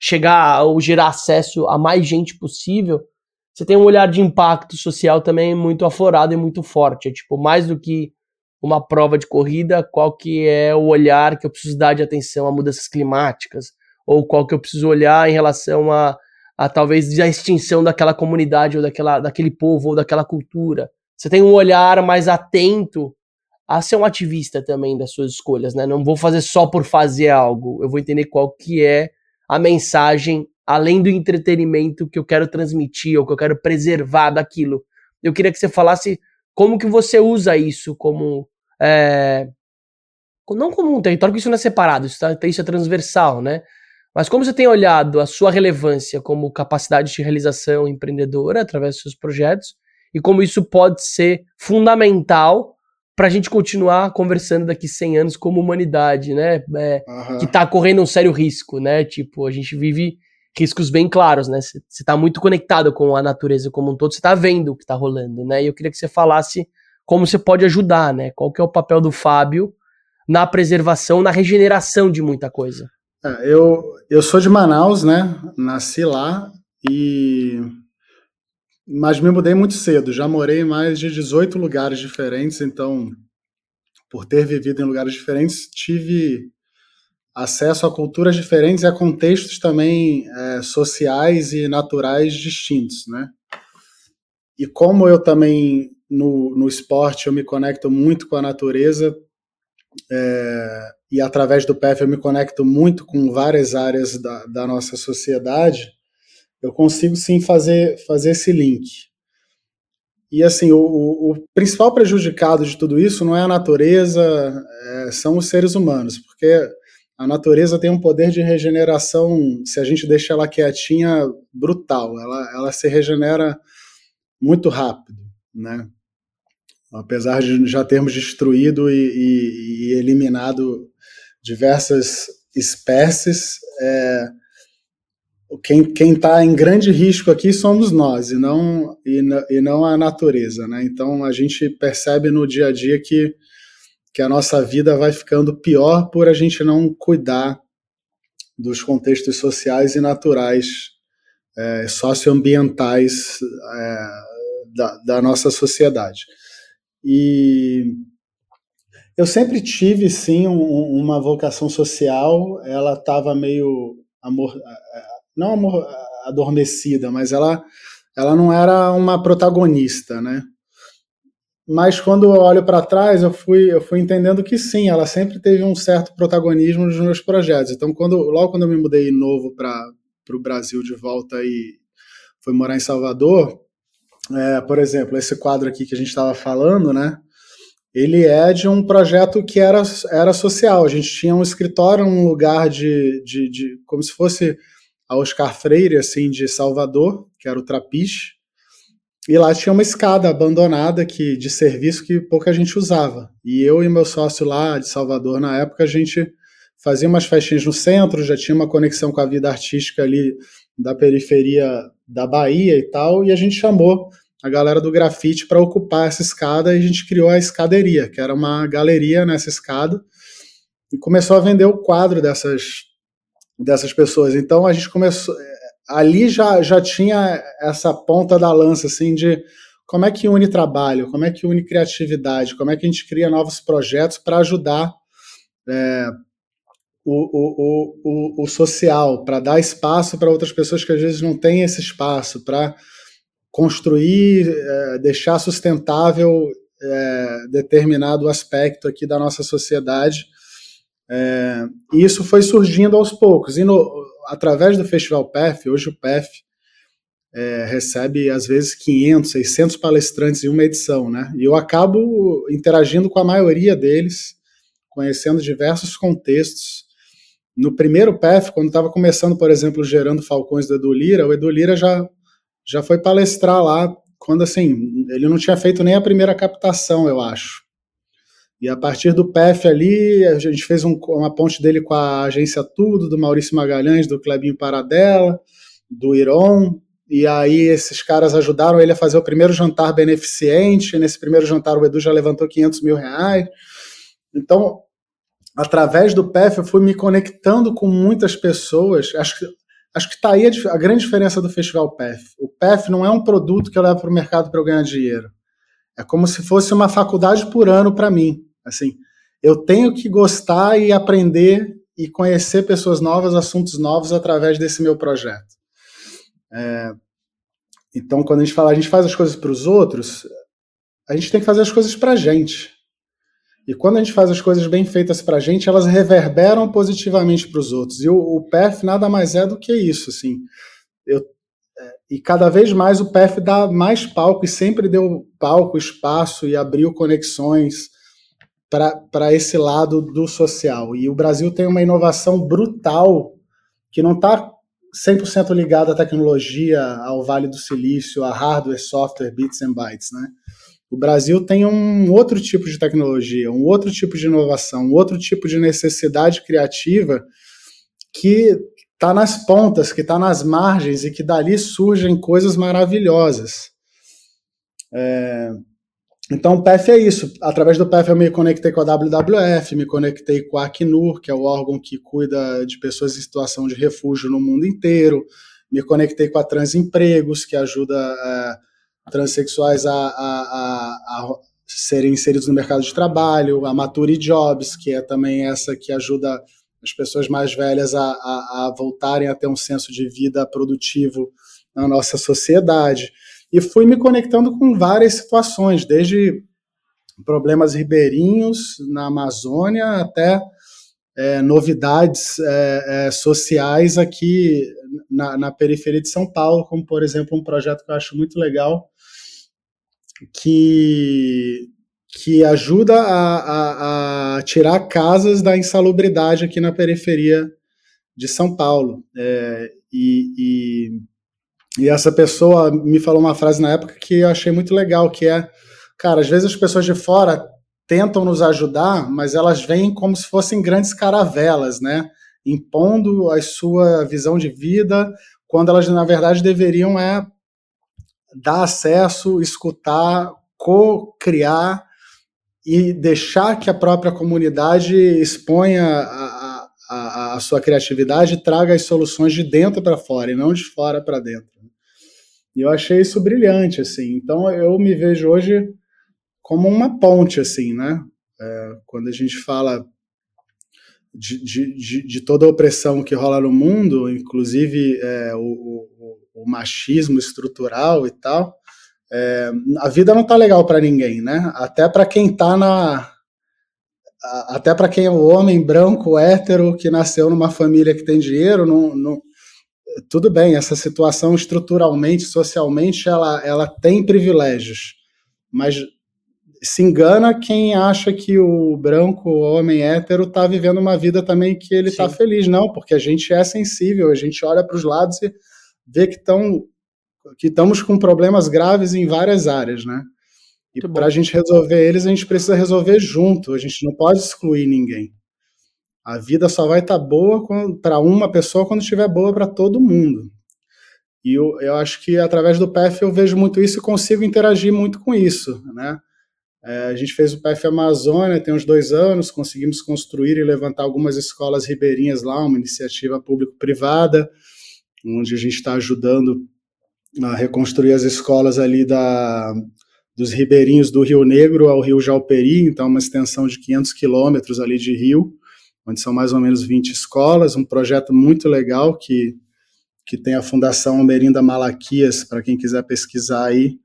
chegar ou gerar acesso a mais gente possível, você tem um olhar de impacto social também muito aflorado e muito forte. É tipo, mais do que uma prova de corrida, qual que é o olhar que eu preciso dar de atenção a mudanças climáticas, ou qual que eu preciso olhar em relação a, a talvez a extinção daquela comunidade ou daquela, daquele povo ou daquela cultura. Você tem um olhar mais atento a ser um ativista também das suas escolhas, né? Não vou fazer só por fazer algo, eu vou entender qual que é a mensagem além do entretenimento que eu quero transmitir ou que eu quero preservar daquilo. Eu queria que você falasse como que você usa isso como é, não como um território, porque isso não é separado, isso, tá, isso é transversal, né? Mas como você tem olhado a sua relevância como capacidade de realização empreendedora através dos seus projetos e como isso pode ser fundamental para a gente continuar conversando daqui 100 anos como humanidade, né? É, uhum. Que está correndo um sério risco, né? Tipo, a gente vive riscos bem claros, né? Você está muito conectado com a natureza como um todo, você está vendo o que está rolando, né? E eu queria que você falasse como você pode ajudar, né? Qual que é o papel do Fábio na preservação, na regeneração de muita coisa. É, eu, eu sou de Manaus, né? Nasci lá e. Mas me mudei muito cedo. Já morei em mais de 18 lugares diferentes, então, por ter vivido em lugares diferentes, tive acesso a culturas diferentes e a contextos também é, sociais e naturais distintos, né? E como eu também no, no esporte eu me conecto muito com a natureza é, e através do PEF eu me conecto muito com várias áreas da, da nossa sociedade, eu consigo sim fazer, fazer esse link. E assim, o, o, principal prejudicado de tudo isso não é a natureza, é, são os seres humanos, porque a natureza tem um poder de regeneração, se a gente deixa ela quietinha, brutal. Ela, ela se regenera muito rápido, né? Apesar de já termos destruído e, e, e eliminado diversas espécies, é, quem está em grande risco aqui somos nós e não, e, e não a natureza, né? Então a gente percebe no dia a dia que que a nossa vida vai ficando pior por a gente não cuidar dos contextos sociais e naturais, é, socioambientais é, da, da, nossa sociedade. E eu sempre tive, sim, um, uma vocação social, ela estava meio, amor, não amor, adormecida, mas ela, ela não era uma protagonista, né? mas quando eu olho para trás, eu fui, eu fui entendendo que sim, ela sempre teve um certo protagonismo nos meus projetos. Então, quando, logo quando eu me mudei novo para o Brasil de volta e fui morar em Salvador, é, por exemplo, esse quadro aqui que a gente estava falando, né? Ele é de um projeto que era, era social. A gente tinha um escritório, um lugar de, de, de como se fosse a Oscar Freire, assim, de Salvador, que era o Trapiche e lá tinha uma escada abandonada que, de serviço que pouca gente usava. E eu e meu sócio lá de Salvador, na época, a gente fazia umas festinhas no centro, já tinha uma conexão com a vida artística ali da periferia da Bahia e tal, e a gente chamou a galera do grafite para ocupar essa escada e a gente criou a escaderia, que era uma galeria nessa escada, e começou a vender o quadro dessas, dessas pessoas. Então a gente começou ali já, já tinha essa ponta da lança, assim, de como é que une trabalho, como é que une criatividade, como é que a gente cria novos projetos para ajudar é, o, o, o, o, social, para dar espaço para outras pessoas que às vezes não têm esse espaço, para construir, é, deixar sustentável é, determinado aspecto aqui da nossa sociedade. É, e isso foi surgindo aos poucos. E no, através do Festival PEF, hoje o PEF é, recebe às vezes 500, 600 palestrantes em uma edição, né? E eu acabo interagindo com a maioria deles, conhecendo diversos contextos. No primeiro PEF, quando estava começando, por exemplo, gerando Falcões do Edu Lira, o Edu Lira já, já foi palestrar lá, quando assim, ele não tinha feito nem a primeira captação, eu acho. E a partir do PF ali, a gente fez um, uma ponte dele com a agência Tudo, do Maurício Magalhães, do Clebinho Paradela, do Iron. E aí esses caras ajudaram ele a fazer o primeiro jantar beneficente. Nesse primeiro jantar o Edu já levantou 500 mil reais. Então, através do PF, eu fui me conectando com muitas pessoas. Acho que acho que está aí a, a, grande diferença do Festival PF. O PF não é um produto que eu levo para o mercado para eu ganhar dinheiro. É como se fosse uma faculdade por ano para mim. Assim, eu tenho que gostar e aprender e conhecer pessoas novas, assuntos novos através desse meu projeto. É, então, quando a gente fala, a gente faz as coisas para os outros, a gente tem que fazer as coisas para a gente. E quando a gente faz as coisas bem feitas para a gente, elas reverberam positivamente para os outros. E o, o PEF nada mais é do que isso. Assim. Eu, é, e cada vez mais o PEF dá mais palco e sempre deu palco, espaço e abriu conexões para esse lado do social. E o Brasil tem uma inovação brutal que não está 100% ligada à tecnologia, ao Vale do Silício, a hardware, software, bits and bytes, né? O Brasil tem um outro tipo de tecnologia, um outro tipo de inovação, um outro tipo de necessidade criativa que está nas pontas, que está nas margens e que dali surgem coisas maravilhosas. É, então, o PEF é isso. Através do PEF eu me conectei com a WWF, me conectei com a Acnur, que é o órgão que cuida de pessoas em situação de refúgio no mundo inteiro. Me conectei com a Transempregos, que ajuda é, transexuais a, a, a, a, serem inseridos no mercado de trabalho. A Mature Jobs, que é também essa que ajuda as pessoas mais velhas a, a voltarem a ter um senso de vida produtivo na nossa sociedade e fui me conectando com várias situações, desde problemas ribeirinhos na Amazônia até é, novidades é, é, sociais aqui na, na, periferia de São Paulo, como por exemplo um projeto que eu acho muito legal que que ajuda a, a, a tirar casas da insalubridade aqui na periferia de São Paulo é, e, e e essa pessoa me falou uma frase na época que eu achei muito legal, que é, cara, às vezes as pessoas de fora tentam nos ajudar, mas elas vêm como se fossem grandes caravelas, né? Impondo a sua visão de vida, quando elas na verdade deveriam é dar acesso, escutar, co-criar e deixar que a própria comunidade exponha a, a, a sua criatividade e traga as soluções de dentro para fora e não de fora para dentro. E eu achei isso brilhante, assim. Então eu me vejo hoje como uma ponte, assim, né? É, quando a gente fala de, de, de, toda a opressão que rola no mundo, inclusive é, o, o, machismo estrutural e tal, é, a vida não tá legal para ninguém, né? Até para quem tá na até para quem é o homem branco hétero que nasceu numa família que tem dinheiro, não, não, tudo bem, essa situação estruturalmente, socialmente, ela, ela tem privilégios, mas se engana quem acha que o branco, o homem hétero, está vivendo uma vida também que ele está feliz. Não, porque a gente é sensível, a gente olha para os lados e vê que, tão, que estamos com problemas graves em várias áreas, né? E para a gente resolver eles, a gente precisa resolver junto, a gente não pode excluir ninguém. A vida só vai estar tá boa para uma pessoa quando estiver boa para todo mundo. E eu, eu acho que através do PF eu vejo muito isso e consigo interagir muito com isso, né? É, a gente fez o PF Amazônia tem uns dois anos, conseguimos construir e levantar algumas escolas ribeirinhas lá, uma iniciativa público-privada, onde a gente está ajudando a reconstruir as escolas ali da, dos ribeirinhos do Rio Negro ao Rio Jalperi, então uma extensão de 500 quilômetros ali de rio, onde são mais ou menos 20 escolas, um projeto muito legal que, que tem a Fundação Almerinda Malaquias, para quem quiser pesquisar aí,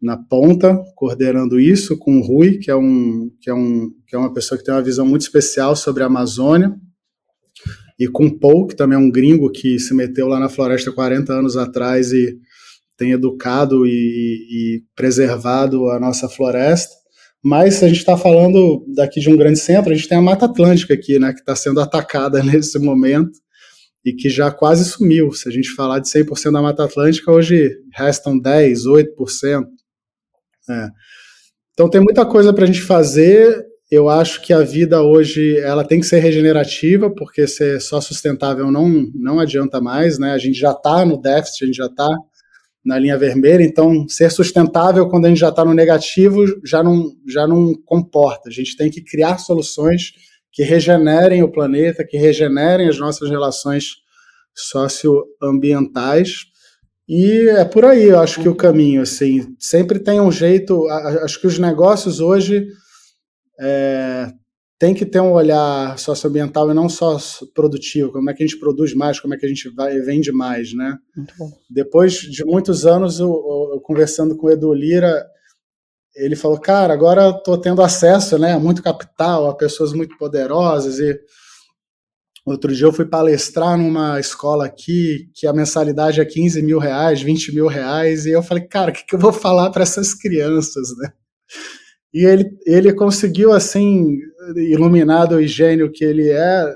na ponta, coordenando isso, com o Rui, que é, um, que, é um, que é uma pessoa que tem uma visão muito especial sobre a Amazônia, e com Paul, que também é um gringo que se meteu lá na floresta 40 anos atrás e tem educado e, e preservado a nossa floresta. Mas a gente está falando daqui de um grande centro, a gente tem a Mata Atlântica aqui, né, que está sendo atacada nesse momento e que já quase sumiu. Se a gente falar de 100% da Mata Atlântica, hoje restam 10, 8%. É. Então tem muita coisa para a gente fazer. Eu acho que a vida hoje ela tem que ser regenerativa, porque ser só sustentável não, não adianta mais, né? A gente já está no déficit, a gente já está na linha vermelha, então ser sustentável quando a gente já está no negativo já não, já não comporta. A gente tem que criar soluções que regenerem o planeta, que regenerem as nossas relações socioambientais. E é por aí, eu acho que o caminho, assim, sempre tem um jeito. Acho que os negócios hoje é, tem que ter um olhar socioambiental e não só produtivo, como é que a gente produz mais, como é que a gente vai, vende mais, né? Depois de muitos anos, eu, eu, conversando com o Edu Lira, ele falou, cara, agora estou tendo acesso né, a muito capital, a pessoas muito poderosas e outro dia eu fui palestrar numa escola aqui que a mensalidade é 15 mil reais, 20 mil reais, e eu falei, cara, o que, que eu vou falar para essas crianças, né? E ele, ele conseguiu, assim, iluminado e gênio que ele é,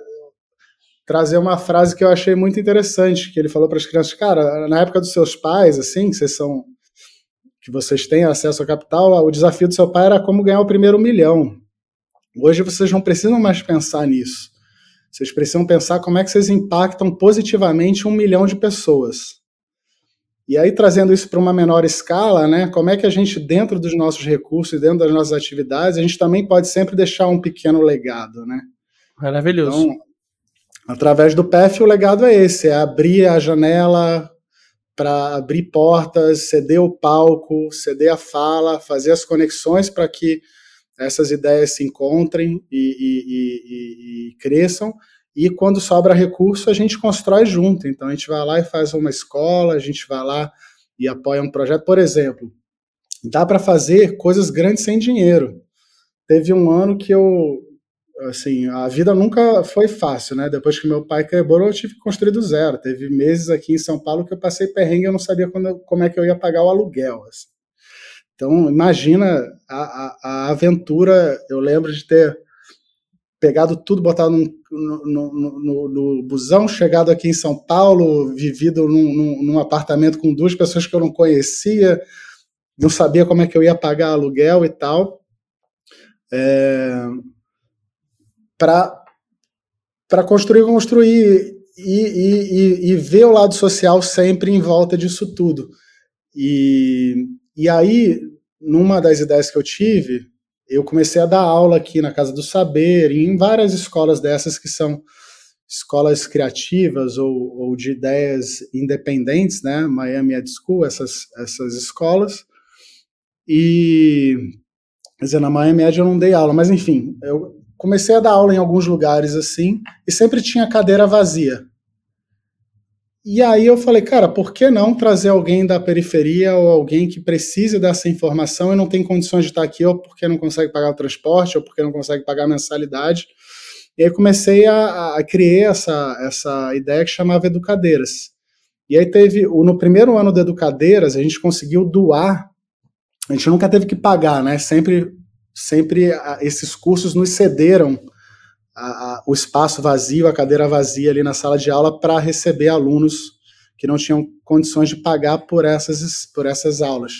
trazer uma frase que eu achei muito interessante, que ele falou para as crianças, cara, na época dos seus pais, assim, que vocês são que vocês têm acesso ao capital, o desafio do seu pai era como ganhar o primeiro milhão. Hoje vocês não precisam mais pensar nisso. Vocês precisam pensar como é que vocês impactam positivamente um milhão de pessoas. E aí, trazendo isso para uma menor escala, né, como é que a gente, dentro dos nossos recursos, dentro das nossas atividades, a gente também pode sempre deixar um pequeno legado, né? Maravilhoso. Então, através do PEF, o legado é esse, é abrir a janela para abrir portas, ceder o palco, ceder a fala, fazer as conexões para que essas ideias se encontrem e, e, e, e, cresçam. E quando sobra recurso, a gente constrói junto. Então a gente vai lá e faz uma escola, a gente vai lá e apoia um projeto. Por exemplo, dá para fazer coisas grandes sem dinheiro. Teve um ano que eu, assim, a vida nunca foi fácil, né? Depois que meu pai quebrou, eu tive que construir do zero. Teve meses aqui em São Paulo que eu passei perrengue, eu não sabia quando, como é que eu ia pagar o aluguel. Assim. Então, imagina a, a, a, aventura. Eu lembro de ter pegado tudo, botado num, no, no, no, no, busão, chegado aqui em São Paulo, vivido num, num, num, apartamento com duas pessoas que eu não conhecia, não sabia como é que eu ia pagar aluguel e tal. É, para construir, construir e, e, e, ver o lado social sempre em volta disso tudo. E, e aí, numa das ideias que eu tive, eu comecei a dar aula aqui na Casa do Saber, e em várias escolas dessas que são escolas criativas ou, ou de ideias independentes, né? Miami Ed School, essas, essas escolas. E, quer dizer, na Miami Ed eu não dei aula, mas enfim, eu comecei a dar aula em alguns lugares assim, e sempre tinha cadeira vazia. E aí eu falei, cara, por que não trazer alguém da periferia ou alguém que precise dessa informação e não tem condições de estar aqui, ou porque não consegue pagar o transporte, ou porque não consegue pagar a mensalidade. E aí comecei a, a criar essa, essa ideia que chamava Educadeiras. E aí teve, no primeiro ano do Educadeiras, a gente conseguiu doar, a gente nunca teve que pagar, né? Sempre, sempre esses cursos nos cederam a, a, o espaço vazio, a cadeira vazia ali na sala de aula para receber alunos que não tinham condições de pagar por essas, por essas aulas.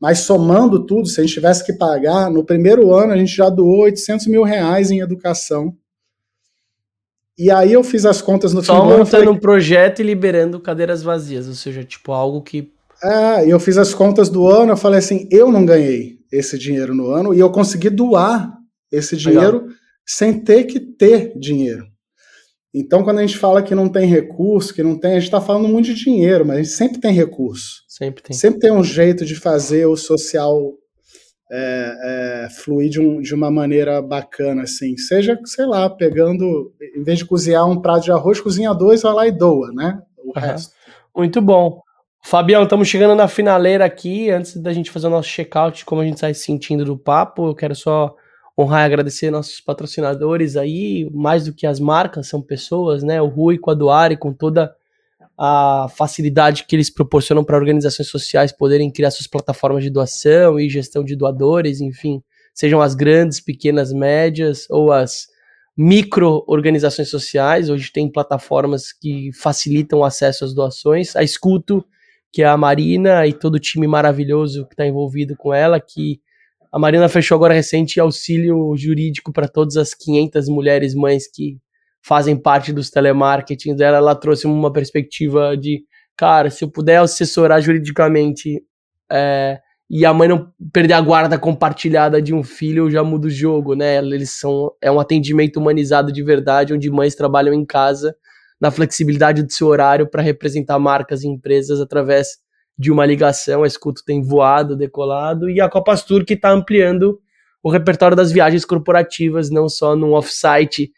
Mas somando tudo, se a gente tivesse que pagar, no primeiro ano a gente já doou 800 mil reais em educação. E aí eu fiz as contas no Só final montando falei, um projeto e liberando cadeiras vazias, ou seja, tipo algo que... É, eu fiz as contas do ano, eu falei assim, eu não ganhei esse dinheiro no ano e eu consegui doar esse dinheiro Legal sem ter que ter dinheiro. Então, quando a gente fala que não tem recurso, que não tem, a gente está falando muito de dinheiro, mas a gente sempre tem recurso. Sempre tem. Sempre tem um jeito de fazer o social é, é, fluir de, um, de, uma maneira bacana, assim. Seja, sei lá, pegando, em vez de cozinhar um prato de arroz, cozinha dois, vai lá e doa, né? O uhum. resto. Muito bom. Fabião, estamos chegando na finaleira aqui. Antes da gente fazer o nosso check-out, como a gente está se sentindo do papo, eu quero só honrar e agradecer nossos patrocinadores aí, mais do que as marcas, são pessoas, né? O Rui com a Duari, com toda a facilidade que eles proporcionam para organizações sociais poderem criar suas plataformas de doação e gestão de doadores, enfim, sejam as grandes, pequenas, médias ou as micro organizações sociais. Hoje tem plataformas que facilitam o acesso às doações. A Escuto, que é a Marina e todo o time maravilhoso que está envolvido com ela, que a Marina fechou agora recente auxílio jurídico para todas as 500 mulheres mães que fazem parte dos telemarketing dela. Ela trouxe uma perspectiva de, cara, se eu puder assessorar juridicamente é, e a mãe não perder a guarda compartilhada de um filho, eu já mudo o jogo, né? Eles são é um atendimento humanizado de verdade, onde mães trabalham em casa na flexibilidade do seu horário para representar marcas e empresas através de uma ligação, a Escuto tem voado, decolado, e a Copa Tour que está ampliando o repertório das viagens corporativas, não só num off-site,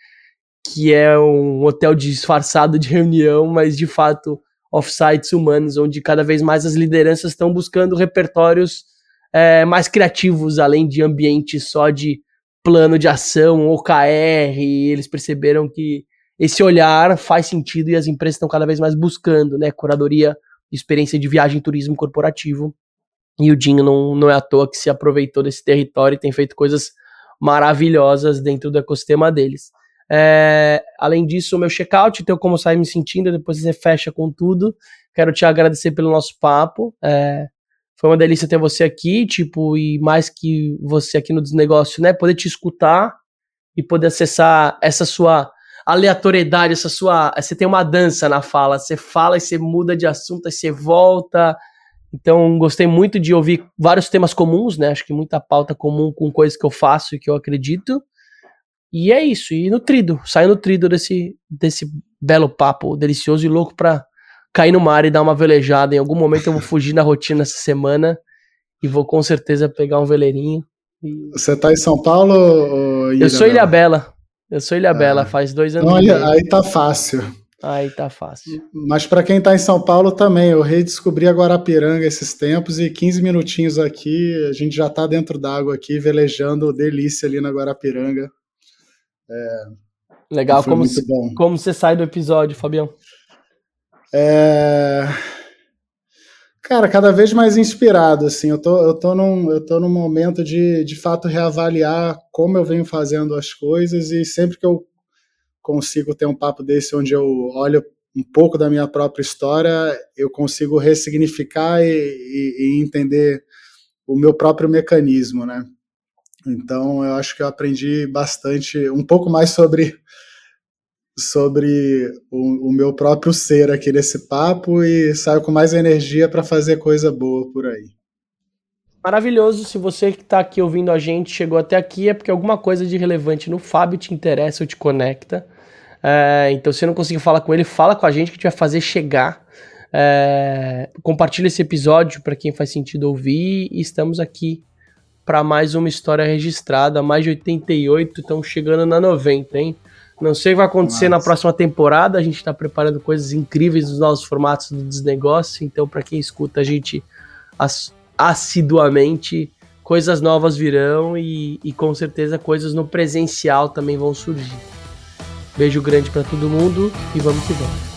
que é um hotel disfarçado de reunião, mas de fato off-sites humanos, onde cada vez mais as lideranças estão buscando repertórios é, mais criativos, além de ambientes só de plano de ação, OKR, eles perceberam que esse olhar faz sentido e as empresas estão cada vez mais buscando, né, curadoria experiência de viagem e turismo corporativo. E o Dinho não, não é à toa que se aproveitou desse território e tem feito coisas maravilhosas dentro do ecossistema deles. É, além disso, o meu checkout, então como sai me sentindo, depois você fecha com tudo. Quero te agradecer pelo nosso papo. É, foi uma delícia ter você aqui, tipo, e mais que você aqui no Desnegócio, né? Poder te escutar e poder acessar essa sua aleatoriedade, essa sua. Você tem uma dança na fala, você fala e você muda de assunto, aí você volta. Então, gostei muito de ouvir vários temas comuns, né? Acho que muita pauta comum com coisas que eu faço e que eu acredito. E é isso, e nutrido, saio nutrido desse, desse belo papo delicioso e louco pra cair no mar e dar uma velejada. Em algum momento eu vou fugir na rotina essa semana e vou com certeza pegar um veleirinho. E... Você tá em São Paulo ou Eu sou Ilha Bela. Eu sou Ilha Bela, ah. faz dois anos. Olha, aí tá fácil. Aí tá fácil. Mas para quem tá em São Paulo também, eu redescobri a Guarapiranga esses tempos e 15 minutinhos aqui, a gente já tá dentro d'água aqui, velejando delícia ali na Guarapiranga. É, Legal, como, se, como você sai do episódio, Fabião? É... Cara, cada vez mais inspirado, assim, eu tô, eu tô, num, eu tô num momento de, de fato, reavaliar como eu venho fazendo as coisas e sempre que eu consigo ter um papo desse onde eu olho um pouco da minha própria história, eu consigo ressignificar e, e, e entender o meu próprio mecanismo, né? Então, eu acho que eu aprendi bastante, um pouco mais sobre sobre o, o, meu próprio ser aqui nesse papo e saio com mais energia para fazer coisa boa por aí. Maravilhoso. Se você que está aqui ouvindo a gente chegou até aqui, é porque alguma coisa de relevante no Fábio te interessa ou te conecta. É, então, se não conseguir falar com ele, fala com a gente que a gente vai fazer chegar. É, compartilha esse episódio para quem faz sentido ouvir. E estamos aqui para mais uma história registrada. Mais de 88, estamos chegando na 90, hein? Não sei o que vai acontecer Nossa. na próxima temporada. A gente está preparando coisas incríveis nos novos formatos do Desnegócio. Então, para quem escuta a gente assiduamente, coisas novas virão e, e com certeza coisas no presencial também vão surgir. Beijo grande para todo mundo e vamos que vamos.